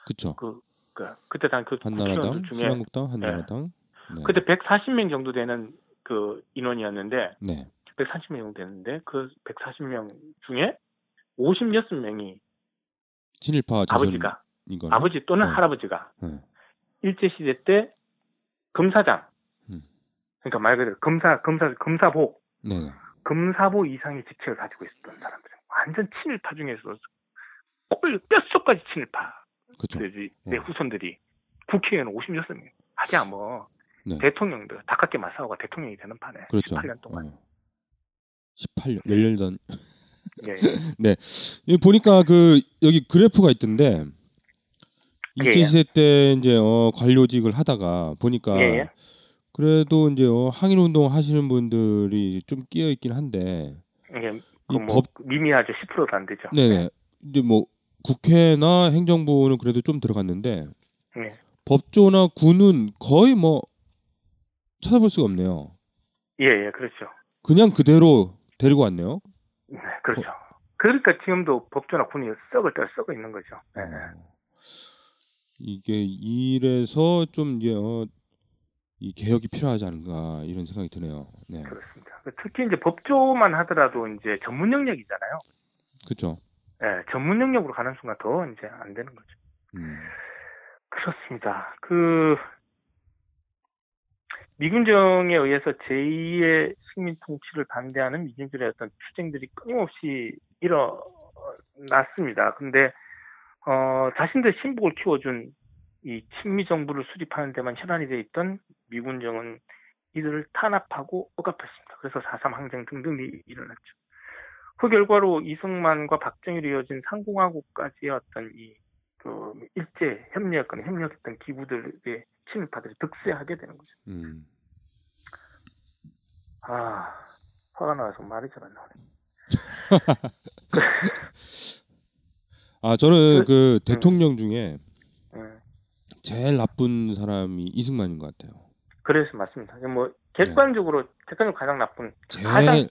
그쵸.
그, 그 그때 당그
한나라당,
중에
신한국당, 한나라당. 네.
그때 140명 정도 되는 그 인원이었는데
네.
140명 정도 되는데 그 140명 중에 56명이
친일파
아버지가
자손인
아버지 또는
네.
할아버지가
네.
일제 시대 때 검사장
음.
그러니까 말 그대로 검사 검사 검사보
네네.
검사보 이상의 직책을 가지고 있었던 사람들 완전 친일파 중에서 꼴 뼛속까지 친일파
그쵸.
내, 내
어.
후손들이 국회의원 56명 하기야 뭐
네.
대통령도 다깝게 맞서고 대통령이 되는 판에
그렇죠.
18년 동안
어. 18년, 10년 전.
예.
이 보니까 그 여기 그래프가 있던데
예,
일제
예.
시대 때 이제 어 관료직을 하다가 보니까
예, 예.
그래도 이제 어 항일 운동 하시는 분들이 좀 끼어 있긴 한데
이게
이
그뭐
법-
미미하죠 10%도 안 되죠.
네네 이제 뭐 국회나 행정부는 그래도 좀 들어갔는데
네.
법조나 군은 거의 뭐 찾아볼 수가 없네요.
예, 예, 그렇죠.
그냥 그대로 데리고 왔네요.
네, 그렇죠. 그러니까 지금도 법조나 군이 썩을 때 썩어 있는 거죠. 예.
어, 이게 이래서 좀 이제 어, 이 개혁이 필요하지 않은가 이런 생각이 드네요. 네,
그렇습니다. 특히 이제 법조만 하더라도 이제 전문 영역이잖아요.
그렇죠.
예, 전문 영역으로 가는 순간 더 이제 안 되는 거죠.
음,
그렇습니다. 그 미군정에 의해서 제2의 식민 통치를 반대하는 미군들의 어떤 투쟁들이 끊임없이 일어났습니다. 근데 어, 자신들 신복을 키워준 이 친미 정부를 수립하는 데만 혈안이 돼 있던 미군정은 이들을 탄압하고 억압했습니다. 그래서 4.3 항쟁 등등이 일어났죠. 그 결과로 이승만과 박정희로 이어진 상공화국까지의 어떤 이, 그, 일제 협력권, 협력했던 기구들의 친일파들이 득세하게 되는 거죠.
음.
아, 화가 나서 말이 잘 안 나오네.
아 저는
그-
그 대통령 중에
예.
제일 나쁜 사람이 이승만인 것 같아요.
그래서 맞습니다. 뭐, 객관적으로, 객관적으로 가장 나쁜,
제일
가장-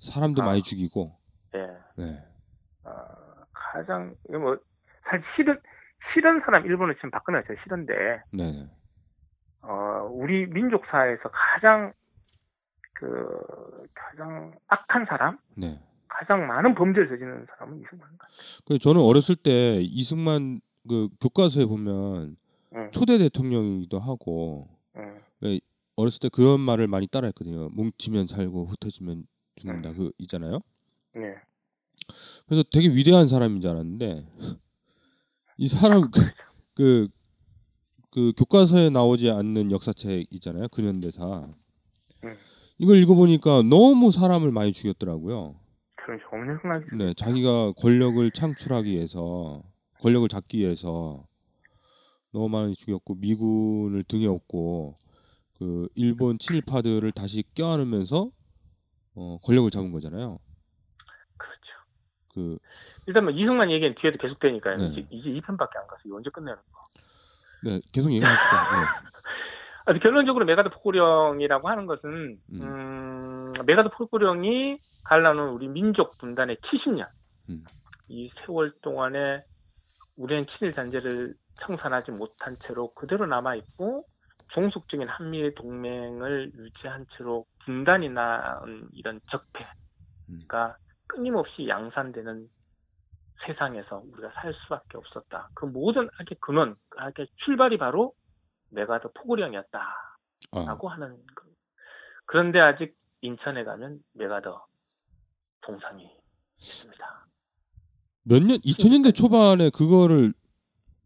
사람도
아.
많이 죽이고,
예,
네,
어, 가장, 뭐, 사실 싫은, 싫은 사람 일본은 지금 박근혜가 제일 싫은데,
네, 네.
어, 우리 민족사에서 가장, 그, 가장 악한 사람?
네.
가장 많은 범죄를 저지르는 사람은 이승만인가?
그 저는 어렸을 때 이승만 그 교과서에 보면
응,
초대 대통령이기도 하고
응,
어렸을 때 그런 말을 많이 따라했거든요. 뭉치면 살고 흩어지면 죽는다. 그 있잖아요.
네.
그래서 되게 위대한 사람인 줄 알았는데 이 사람 그, 그 교과서에 나오지 않는 역사책 있잖아요. 근현대사.
응.
이걸 읽어보니까 너무 사람을 많이 죽였더라고요.
엄청나게.
네, 자기가 권력을 창출하기 위해서 권력을 잡기 위해서 너무 많이 죽였고 미군을 등에 업고 그 일본 친일파들을 다시 껴안으면서 어, 권력을 잡은 거잖아요.
그렇죠.
그
일단 뭐 이승만 얘기는 뒤에도 계속 되니까요.
네.
이제, 이제 2편밖에 안 가서 이거 언제 끝내는 거.
네, 계속 얘기하시죠.
아, 결론적으로 맥아더 포고령이라고 하는 것은
음.
음, 맥아더 포고령이 갈라놓은 우리 민족 분단의 70년
음.
이 세월 동안에 우리는 친일 잔재를 청산하지 못한 채로 그대로 남아 있고 종속적인 한미 동맹을 유지한 채로 분단이 난 이런 적폐가
음.
끊임없이 양산되는 세상에서 우리가 살 수밖에 없었다. 그 모든 악의 근원, 그 악의 출발이 바로 맥아더 포고령이었다.
아,
라고 하는 거. 그런데 아직 인천에 가면 메가더 동상이 있습니다.
몇 년? 2000년대 초반에 그거를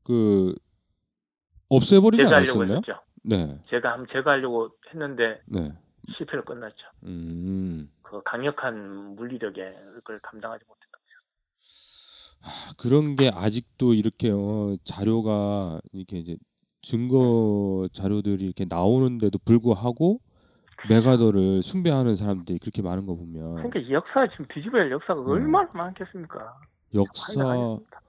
그 없애버리지
제거하려고
않았었나요?
했었죠.
네,
제가 한번 제거하려고 했는데
네.
실패로 끝났죠.
음,
그 강력한 물리력에 그걸 감당하지 못했다.
아, 그런 게 아직도 이렇게 어, 자료가 이렇게 이제 증거 자료들이 이렇게 나오는데도 불구하고 메가더를 숭배하는 사람들이 그렇게 많은 거 보면
그러니까 이 역사 지금 뒤집어야 할 역사가
음.
얼마나 많겠습니까?
역사
아니겠습니까?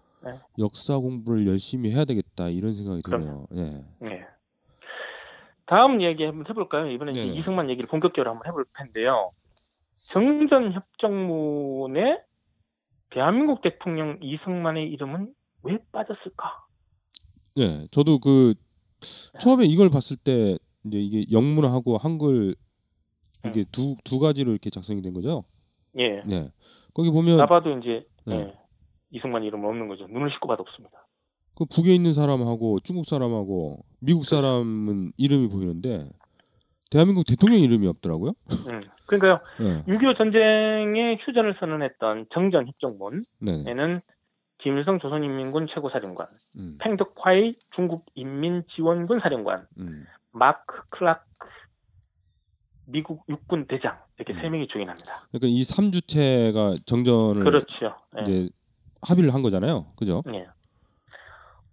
역사 공부를 열심히 해야 되겠다 이런 생각이
그럼요.
드네요. 네.
네. 다음 얘기 한번 해볼까요? 이번에
네네.
이승만 얘기를 본격적으로 한번 해볼 텐데요. 정전협정문에 대한민국 대통령 이승만의 이름은 왜 빠졌을까?
네, 저도 그 처음에 이걸 봤을 때 이제 이게 영문하고 한글 이게 두두 가지로 이렇게 작성이 된 거죠.
예.
네. 거기 보면
나봐도 이제
네.
예, 이승만 이름은 없는 거죠. 눈을 씻고 봐도 없습니다.
그 북에 있는 사람하고 중국 사람하고 미국 사람은 이름이 보이는데 대한민국 대통령 이름이 없더라고요.
음. 그러니까요.
네.
6.25 전쟁에 휴전을 선언했던 정전협정문에는
네.
김일성 조선인민군 최고사령관,
음.
팽덕화이 중국인민지원군 사령관,
음.
마크 클라크 미국 육군 대장 이렇게
음.
세 명이 주인합니다.
그러니까 이 삼주체가 정전을
그렇죠. 예.
이제 합의를 한 거잖아요. 그죠?
예.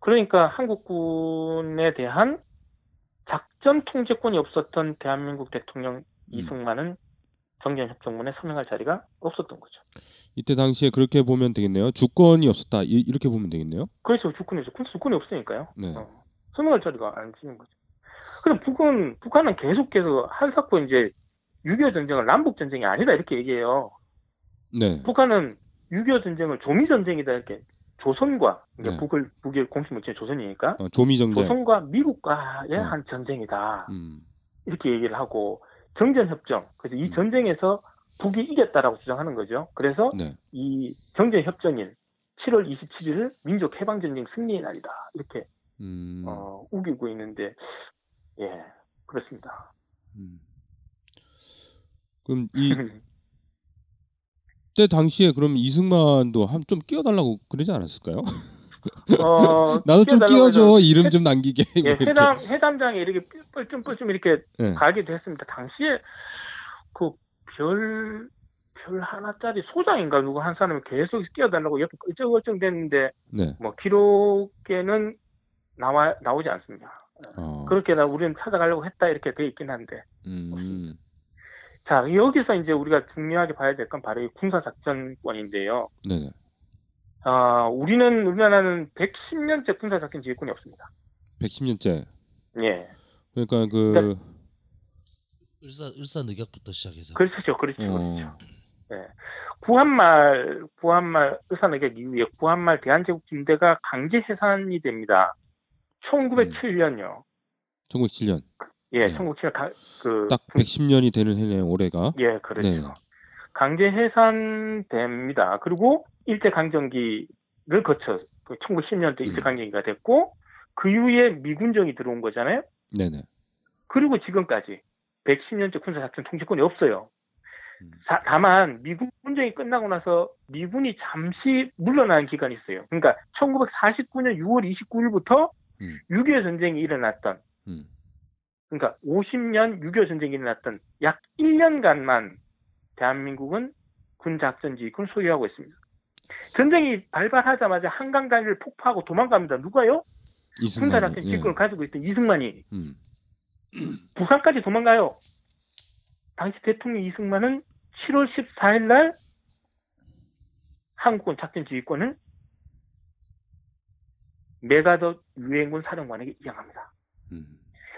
그러니까 한국군에 대한 작전 통제권이 없었던 대한민국 대통령
음.
이승만은 정전 협정문에 서명할 자리가 없었던 거죠.
이때 당시에 그렇게 보면 되겠네요. 주권이 없었다. 이, 이렇게 보면 되겠네요.
그래서 주권이죠. 근데 주권이 없으니까요.
네.
어. 서명할 자리가 안 지는 거죠. 그럼 북은 북한은 계속해서 한사코 이제 6.25 전쟁을 남북 전쟁이 아니다 이렇게 얘기해요.
네.
북한은 6.25 전쟁을 조미 전쟁이다 이렇게 조선과 이제
네.
북을 북의 공식 물체 조선이니까
어, 조미 정쟁.
조선과 미국과의
네.
한 전쟁이다.
음.
이렇게 얘기를 하고 정전 협정. 그래서 이
음.
전쟁에서 북이 이겼다라고 주장하는 거죠. 그래서
네.
이 정전 협정일 7월 27일을 민족 해방 전쟁 승리의 날이다. 이렇게
음.
어, 우기고 있는데 예 그렇습니다.
음. 그럼 이 때 당시에 그럼 이승만도 한 좀 끼워달라고 그러지 않았을까요?
어,
나도 좀
끼워달라고
끼워줘 이름 좀 남기게.
예,
뭐.
회담 회담장에 이렇게 뻘쭘뻘쭘 이렇게
예.
가기도 했습니다. 당시에 그별별 하나짜리 소장인가 누구 한 사람이 계속 끼어달라고 옆에 얼쩡얼쩡 됐는데
네.
뭐 기록에는 나와 나오지 않습니다.
어.
그렇게 나 우리는 찾아가려고 했다 이렇게 돼 있긴 한데
음.
자 여기서 이제 우리가 중요하게 봐야 될 건 바로 이 군사작전권인데요.
네네.
아 우리는 우리나라는 110년째 군사작전 지휘권이 없습니다.
110년째.
예,
그러니까 그
을사 을사 늑약부터 시작해서
그렇죠, 그렇죠,
어.
그렇죠. 구한말 구한말 의사늑약 이후에 구한말 대한제국 군대가 강제 해산이 됩니다. 1907년요.
1907년.
예,
네.
1907년 가,
그딱 110년이 되는 해네요. 올해가.
예, 그렇죠.
네.
강제 해산됩니다. 그리고 일제 강점기를 거쳐 그 1910년대 일제
음.
강점기가 됐고 그 이후에 미군정이 들어온 거잖아요.
네네.
그리고 지금까지 110년째 군사작전 통제권이 없어요.
음.
자- 다만 미군 군정이 끝나고 나서 미군이 잠시 물러나는 기간이 있어요. 그러니까 1949년 6월 29일부터
음.
6.25 전쟁이 일어났던
음.
그러니까 50년 6.25 전쟁이 일어났던 약 1년간만 대한민국은 군작전지휘권을 소유하고 있습니다. 전쟁이 발발하자마자 한강 다리를 폭파하고 도망갑니다. 누가요?
이승만이.
군사작전 지휘권을 가지고 있던 이승만이
음.
부산까지 도망가요. 당시 대통령 이승만은 7월 14일 날 한국군 작전 지휘권을 메가더 유엔군 사령관에게 이양합니다.
음.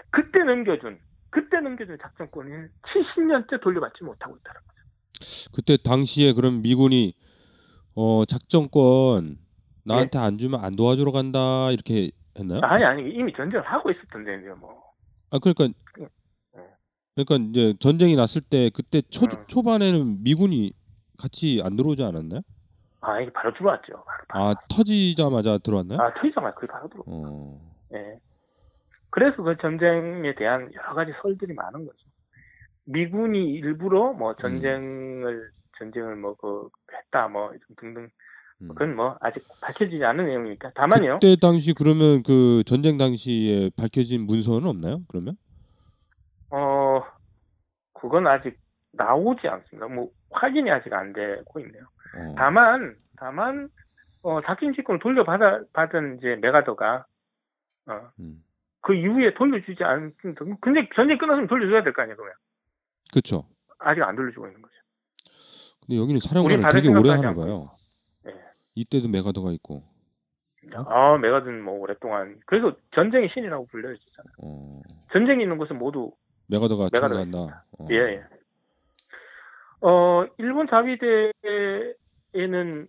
그때 넘겨준 그때 넘겨준 작전권을 70년째 돌려받지 못하고 있다는 거죠.
그때 당시에 그럼 미군이 어 작전권 나한테 안 주면 안 도와주러 간다 이렇게 했나요?
아니 아니 이미 전쟁을 하고 있었던데 이제
뭐아 그러니까
네.
그러니까 이제 전쟁이 났을 때 그때 초
음.
초반에는 미군이 같이 안 들어오지 않았나요?
아, 이게 바로 들어왔죠. 바로, 바로.
아 터지자마자 들어왔나요?
아, 트위터가 그게 바로 들어.
어.
예. 그래서 그 전쟁에 대한 여러 가지 설들이 많은 거죠. 미군이 일부러 뭐 전쟁을 전쟁을 뭐 그 했다 뭐 등등
음.
그건 뭐 아직 밝혀지지 않은 내용이니까 다만요.
그때 당시 그러면 그 전쟁 당시에 밝혀진 문서는 없나요? 그러면?
어 그건 아직 나오지 않습니다. 뭐 확인이 아직 안 되고 있네요.
어.
다만 다만 어 작전 직권을 돌려받아 받은 이제 메가더가 어,
음.
그 이후에 돌려주지 않 근데 전쟁 끝났으면 돌려줘야 될 거 아니에요 그러면
그렇죠.
아직 안 돌려주고 있는 거죠.
근데 여기는 사령관을 되게 오래 하나 봐요.
예.
이때도 맥아더가 있고.
아 맥아더는 뭐 오랫동안 그래서 전쟁의 신이라고 불려졌잖아요.
어.
전쟁이 있는 곳은 모두
맥아더가 참가한다. 어.
예, 예. 어 일본 자위대에는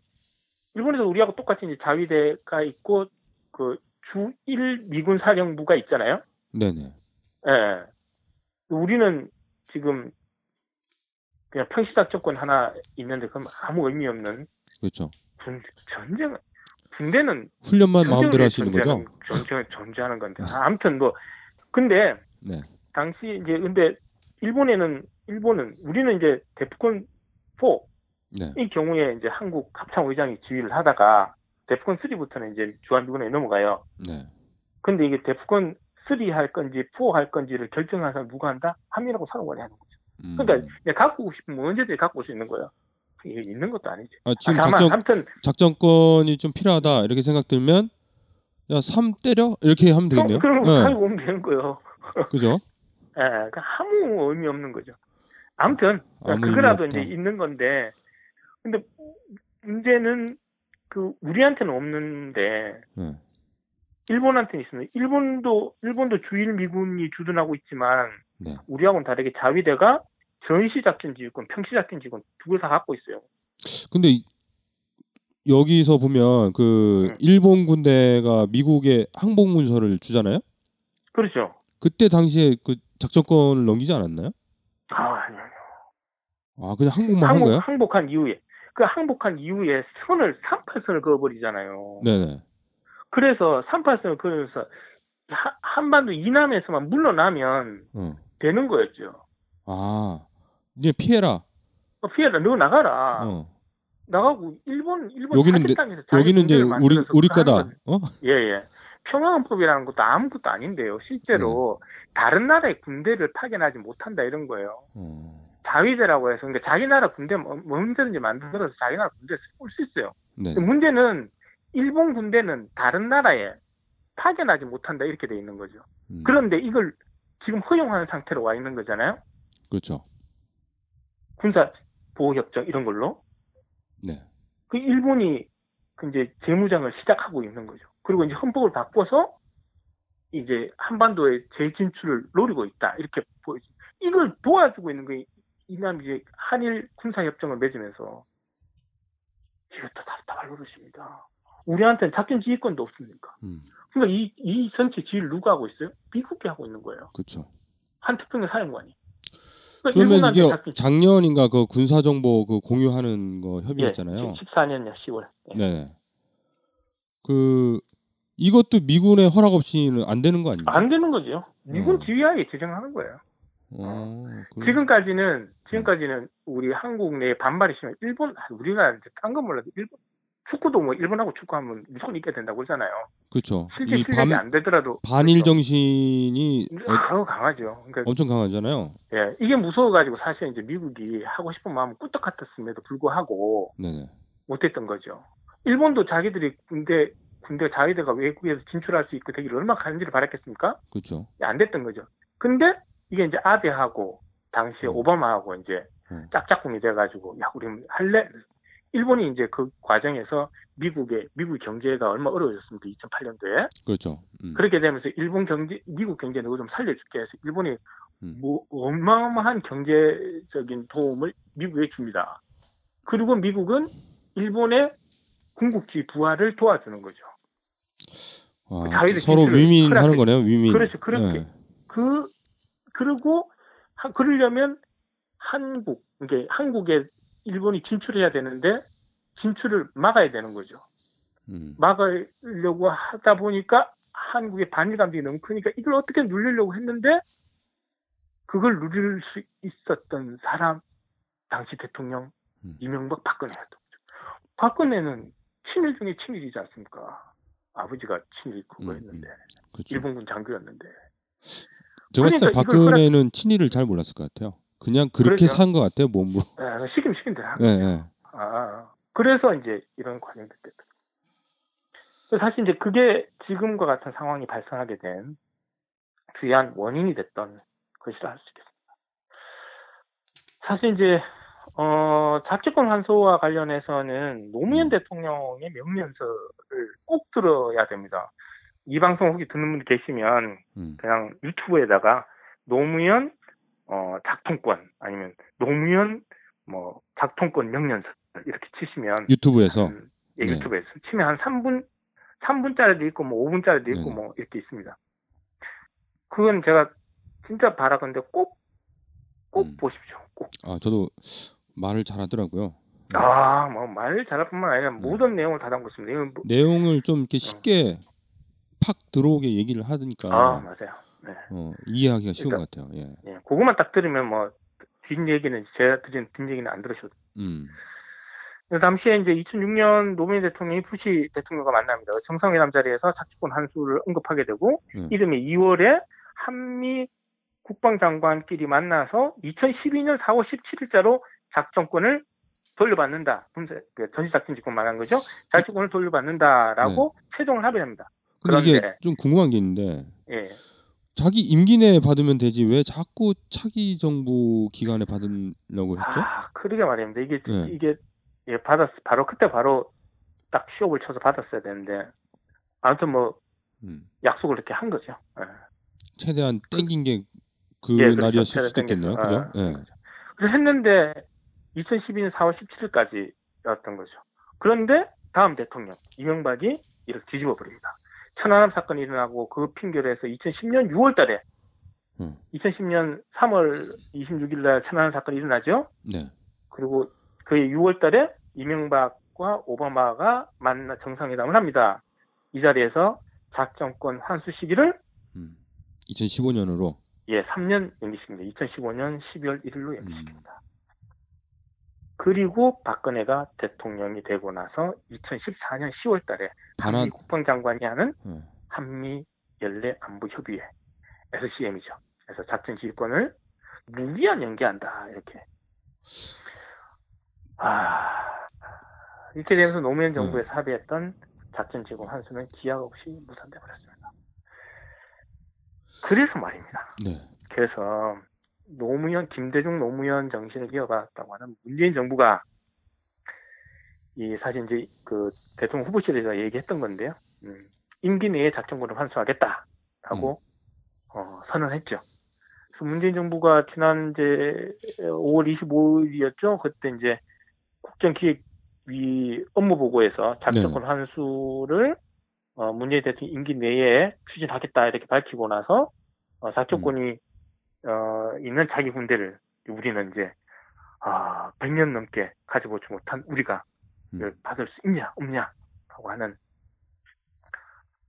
일본에서 우리하고 똑같이 이제 자위대가 있고 그 주1 미군 사령부가 있잖아요.
네네.
예. 우리는 지금 그냥 평시작전권 하나 있는데 그럼 아무 의미 없는
그렇죠.
군, 전쟁 군대는
훈련만 마음대로 하시는 거죠?
존재, 존재하는 건데. 아, 아무튼 뭐 근데
네.
당시 이제 근데 일본에는 일본은 우리는 이제 데프콘 4
네.
이 경우에 이제 한국 합참 의장이 지휘를 하다가 데프콘 3부터는 이제 주한미군에 넘어가요.
네.
근데 이게 데프콘 3 할 건지 4 할 건지를 결정하는 사람 누가 한다? 함이라고 사령관이 하는.
음.
그러니까 그냥 갖고 싶으면 언제든지 갖고 올 수 있는 거예요. 이게 있는 것도 아니지.
아,
아,
지금
다만
작전
아무튼
작전권이 좀 필요하다 이렇게 생각 들면 야, 3 때려 이렇게 하면 되겠네요.
그럼
네.
가지고 오면 되는 거예요.
그죠?
예, 그러니까 아무 의미 없는 거죠. 아무튼
아무
그거라도. 이제 있는 건데, 근데 문제는 그 우리한테는 없는데
네.
일본한테는 있습니다. 일본도 일본도 주일 미군이 주둔하고 있지만
네.
우리하고는 다르게 자위대가 전시 작전 지휘권, 평시 작전 지휘권 두 개 다 갖고 있어요.
근데 이- 여기서 보면 그
음.
일본 군대가 미국에 항복 문서를 주잖아요.
그렇죠.
그때 당시에 그 작전권을 넘기지 않았나요?
아, 아니요. 아니요.
아 그냥 항복만 한
항복,
거예요?
항복한 이후에 그 항복한 이후에 선을 38선을 그어버리잖아요.
네네.
그래서 38선을 그으면서 하- 한반도 이남에서만 물러나면
어.
되는 거였죠.
아 이제 피해라.
어, 피해라, 너 나가라.
어.
나가고 일본 일본
여기는 내- 여기는 이제 우리 우리 거다. 어?
예, 예. 평화헌법이라는 것도 아무것도 아닌데요. 실제로
네.
다른 나라의 군대를 파견하지 못한다 이런 거예요.
어.
자위대라고 해서 그러니까 자기 나라 군대 뭐- 뭐든지 만들어서 자기 나라 군대에 쓸 수 있어요.
네.
문제는 일본 군대는 다른 나라에 파견하지 못한다 이렇게 돼 있는 거죠.
음.
그런데 이걸 지금 허용하는 상태로 와 있는 거잖아요.
그렇죠.
군사 보호 협정 이런 걸로.
네.
그 일본이 그 이제 재무장을 시작하고 있는 거죠. 그리고 이제 헌법을 바꿔서 이제 한반도의 재진출을 노리고 있다 이렇게 보여지. 이걸 도와주고 있는 게 이남 이제 한일 군사 협정을 맺으면서 이것도 답답할 노릇입니다. 우리한테는 작전 지휘권도 없습니까?
음.
그러니까 이, 이 전체 지휘를 누가 하고 있어요? 미국이 하고 있는 거예요.
그렇죠.
한태평양 사령관이. 그러니까
그러면 이게
작전
작년인가 그 군사 정보 그 공유하는 거 협의했잖아요.
14년이요, 10월. 예.
네. 그 이것도 미군의 허락 없이는 안 되는 거 아닙니까?
안 되는 거죠. 미군
어.
지휘하에 제정하는 거예요.
어, 그-
지금까지는 지금까지는 우리 한국 내에 반발이 심해. 일본 아, 우리가 이제 딴건 몰라도 일본 축구도 뭐 일본하고 축구하면 무조건 이겨야 된다고 그러잖아요.
그렇죠.
실제
이
실력이
반,
안 되더라도
반일
그렇죠.
정신이 어-
아우 강하죠. 그러니까
엄청 강하잖아요.
예, 이게 무서워가지고 사실 이제 미국이 하고 싶은 마음은 꿀떡 같았음에도 불구하고
네네.
못했던 거죠. 일본도 자기들이 군대 군대 자위대가 외국에서 진출할 수 있고 되기를 얼마나 가는지를 바랐겠습니까?
그렇죠.
안 됐던 거죠. 근데 이게 이제 아베하고 당시에
음.
오바마하고 이제
음.
짝짝꿍이 돼가지고 야 우리 할래? 일본이 이제 그 과정에서 미국의 미국 경제가 얼마 어려워졌습니까? 2008년도에
그렇죠. 음.
그렇게 되면서 일본 경제 미국 경제 누구 좀 살려줄게 해서 일본이
음.
뭐 어마어마한 경제적인 도움을 미국에 줍니다. 그리고 미국은 일본의 궁극지 부활을 도와주는 거죠.
아,
자위대
서로 위민하는 거네요. 위민.
그렇죠. 그렇게.
네.
그 그리고 하- 그러려면 한국 이게 한국에 일본이 진출해야 되는데 진출을 막아야 되는 거죠.
음.
막으려고 하다 보니까 한국의 반일 감정이 너무 크니까 이걸 어떻게 누리려고 했는데 그걸 누릴 수 있었던 사람 당시 대통령
음.
이명박 박근혜였던 거죠. 박근혜는 친일 중에 친일이지 않습니까? 아버지가 친일 그거였는데
그렇죠.
일본군 장교였는데
제가 봤을 때
그러니까
박근혜는 친일을 잘 몰랐을 것 같아요. 그냥 그렇게
그러죠.
산것 같아요. 몸으로.
아, 시kim 시킨 대로.
예.
아, 그래서 이제 이런 됐다. 그래서 사실 이제 그게 지금과 같은 상황이 발생하게 된 주요한 원인이 됐던 것이라 할 수 있겠습니다. 사실 이제 어, 자치권 환수와 관련해서는 노무현
음.
대통령의 명령서를 꼭 들어야 됩니다. 이 방송 혹시 듣는 분이 계시면
음.
그냥 유튜브에다가 노무현 어, 작통권 아니면 노무현 뭐 작통권 명령서 이렇게 치시면
유튜브에서
한- 예,
네.
유튜브에서 치면 한 3분 3분짜리도 있고 뭐 5분짜리도 있고
네네.
뭐 이렇게 있습니다. 그건 제가 진짜 바라건데 꼭꼭
음.
보십시오. 꼭.
아 저도 말을 잘하더라고요. 네.
아, 뭐 말 잘할 뿐만 아니라 모든 내용을 다 담고 있습니다. 뭐-
내용을 좀 이렇게 쉽게 팍 들어오게 얘기를 하니까
아, 맞아요. 네.
어, 이해하기가 쉬운
그러니까-
것 같아요. 예.
예, 그것만 딱 들으면 뭐 뒷얘기는 제가 드린 뒷얘기는 안 들으셔도
음.
그 당시에 이제 2006년 노무현 대통령이 부시 대통령과 만납니다. 정상회담 자리에서 자치권 한수를 언급하게 되고
음.
이듬해 2월에 한미 국방장관끼리 만나서 2012년 4월 17일자로 작전권을 돌려받는다. 그 전시작전 직권 말한 거죠. 자치권을 돌려받는다라고 최종을 합의합니다.
근데 이게
그런데-
좀 궁금한 게 있는데
예.
자기 임기 내에 받으면 되지 왜 자꾸 차기 정부 기간에 받으려고 했죠?
아, 그러게 말입니다. 이게
네.
이게 예, 받았 바로 그때 바로 딱 시업을 쳐서 받았어야 되는데 아무튼 뭐
음.
약속을 이렇게 한 거죠. 예.
최대한 땡긴 게그
예, 그렇죠.
날이었을 수도 있겠네요.
땡겨서.
그죠?
아,
예.
그래서 했는데 2012년 4월 17일까지였던 거죠. 그런데 다음 대통령 이명박이 이를 뒤집어 버립니다. 천안함 사건이 일어나고 그 핑계로 해서 2010년 6월 달에
음.
2010년 3월 26일 날 천안함 사건이 일어나죠.
네.
그리고 그해 6월 달에 이명박과 오바마가 만나 정상회담을 합니다. 이 자리에서 작전권 환수 시기를
음. 2015년으로
예, 3년 연기시킵니다. 2015년 12월 1일로 연기시킵니다. 그리고 박근혜가 대통령이 되고 나서 2014년 10월 달에
반환
한미 국방장관이 하는
어.
한미 연례 안보 협의회 SCM이죠. 그래서 작전 지휘권을 무기한 연기한다 이렇게. 아 이렇게 되면서 노무현 정부에서 합의했던 작전 지휘권 환수는 기약 없이 무산돼 버렸습니다. 그래서 말입니다.
네.
그래서 노무현 김대중 노무현 정신을 이어받았다고 하는 문재인 정부가 이 사실 이제 그 대통령 후보실에서 얘기했던 건데요. 음, 임기 내에 작전권을 환수하겠다라고 어, 선언했죠. 그래서 문재인 정부가 지난 이제 5월 25일이었죠. 그때 이제 국정기획위 업무 보고에서 작전권 환수를 어, 문재인 대통령 임기 내에 추진하겠다 이렇게 밝히고 나서 어, 작전권이 어, 있는 자기 군대를 우리는 이제 아 100년 넘게 가져보지 못한 우리가
음.
받을 수 있냐 없냐라고 하는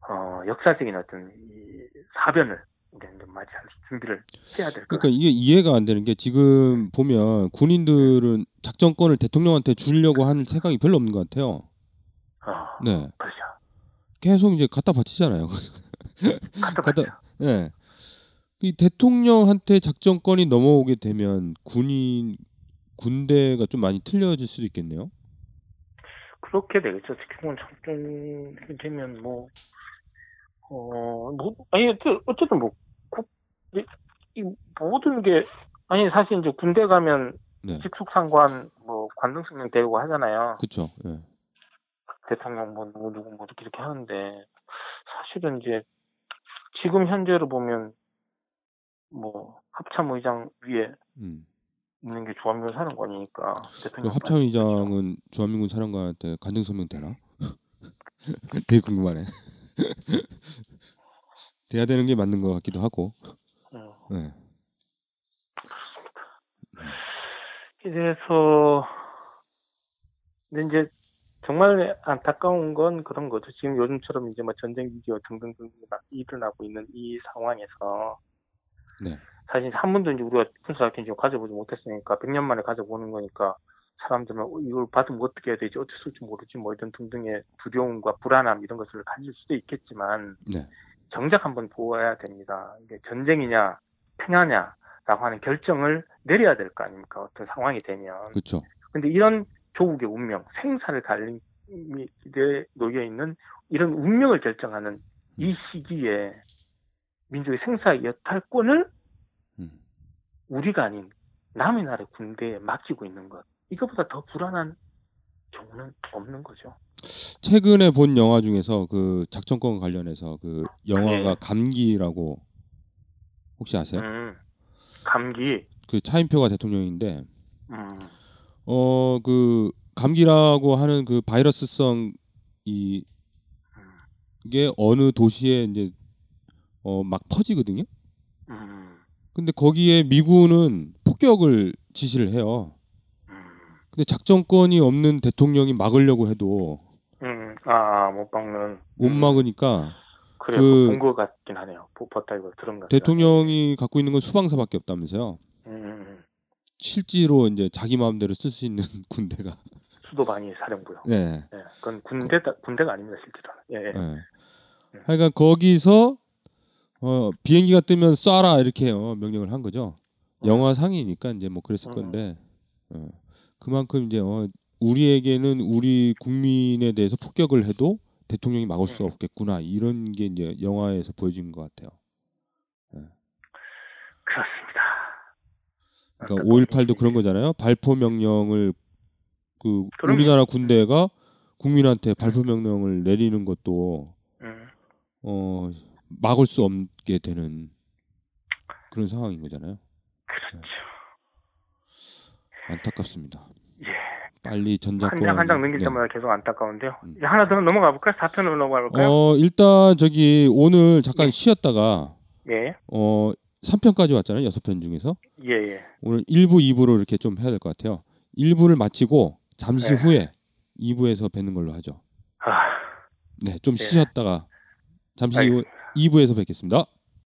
어, 역사적인 어떤 이 사변을 우리는 좀 맞이할 준비를 해야 될
그러니까. 이게 이해가 안 되는 게 지금 보면 군인들은 작전권을 대통령한테 주려고 하는 생각이 별로 없는 것 같아요.
어,
네.
그렇죠.
계속 이제 갖다 바치잖아요.
갖다
갖다-
받죠.
네. 이 대통령한테 작전권이 넘어오게 되면 군인 군대가 좀 많이 틀려질 수도 있겠네요.
그렇게 되겠죠. 지금은 작전이 되면 뭐, 어, 뭐, 아니, 어쨌든 뭐, 국, 이, 이 모든 게, 아니, 사실 이제 군대 가면
네.
직속상관, 뭐, 관등성명 되고 하잖아요.
그렇죠. 예.
대통령 뭐, 누구, 누구, 뭐, 이렇게, 이렇게 하는데, 사실은 이제, 지금 현재로 보면, 뭐, 합참의장 위에
음.
있는 게 조합면 사령관이니까,
그
대통령.
합참의장은 주한민군 사령관한테 간증 서명 되나? 되게 궁금하네. 돼야 되는 게 맞는 것 같기도 하고.
음.
네.
그래서 근데 이제 정말 안타까운 건 그런 거죠. 지금 요즘처럼 이제 뭐 전쟁 위기와 등등등 막 일어나고 있는 이 상황에서
네.
사실 한 번도 이제 우리가 군사학교 지금 가져보지 못했으니까 100년 만에 가져보는 거니까 사람들은 어, 이걸 받으면 어떻게 해야 되지 어떻게 쓸지 모르지 뭐 이런 등등의 두려움과 불안함 이런 것을 가질 수도 있겠지만
네.
정작 한번 보아야 됩니다. 이게 전쟁이냐 평야냐라고 하는 결정을 내려야 될 거 아닙니까? 어떤 상황이 되면.
그렇죠.
근데 이런 조국의 운명, 생사를 갈림에 놓여 있는 이런 운명을 결정하는 이 시기에 민족의 생사 여탈권을
음.
우리가 아닌 남의 나라 군대에 맡기고 있는 것. 이것보다 더 불안한 경우는 없는 거죠.
최근에 본 영화 중에서 그 작전권 관련해서 그 영화가
네.
감기라고 혹시 아세요?
음, 감기,
그 차인표가 대통령인데
음,
어그 감기라고 하는 그 바이러스성 이
음,
이게 어느 도시에 이제 어막 퍼지거든요.
음,
근데 거기에 미군은 폭격을 지시를 해요.
음,
근데 작전권이 없는 대통령이 막으려고 해도
음, 아, 못 박는.
못
음,
막으니까
그래,
그-
본것 같긴 하네요. 보- 버타 이거 들은 것.
대통령이 갖고 있는 건 수방사밖에 없다면서요.
음.
실제로 이제 자기 마음대로 쓸 수 있는 군대가
수도반이 사령부요.
네.
예, 그건 군대 군대가 아닙니다 실제로. 예, 예.
네. 하여간 거기서 어, 비행기가 뜨면 쏴라 이렇게 어, 명령을 한 거죠. 영화 상이니까 이제 뭐 그랬을
음.
건데 어, 그만큼 이제 어, 우리에게는 우리 국민에 대해서 폭격을 해도 대통령이 막을 수
음.
없겠구나 이런 게 이제 영화에서 보여진 것 같아요.
그렇습니다.
그러니까
안타까운
5.18도 그런. 거잖아요. 발포 명령을 그
그럼요.
우리나라 군대가 국민한테 발포 명령을 내리는 것도
음,
어 막을 수 없게 되는 그런 상황인 거잖아요.
그렇죠.
안타깝습니다.
예.
빨리 전작권
한장 한 장 넘길
네.
때마다 계속 안타까운데요.
음.
이제 하나 더 넘어가 볼까요? 4편으로 넘어가 볼까요?
어 일단 저기 오늘 잠깐
네.
쉬었다가
예.
어 3편까지 왔잖아요. 6편 중에서.
예, 예.
오늘 1부, 2부로 이렇게 좀 해야 될 것 같아요. 1부를 마치고 잠시
네.
후에 2부에서 뵙는 걸로 하죠.
아,
네, 좀
네.
쉬셨다가 잠시 후. 2부에서 뵙겠습니다.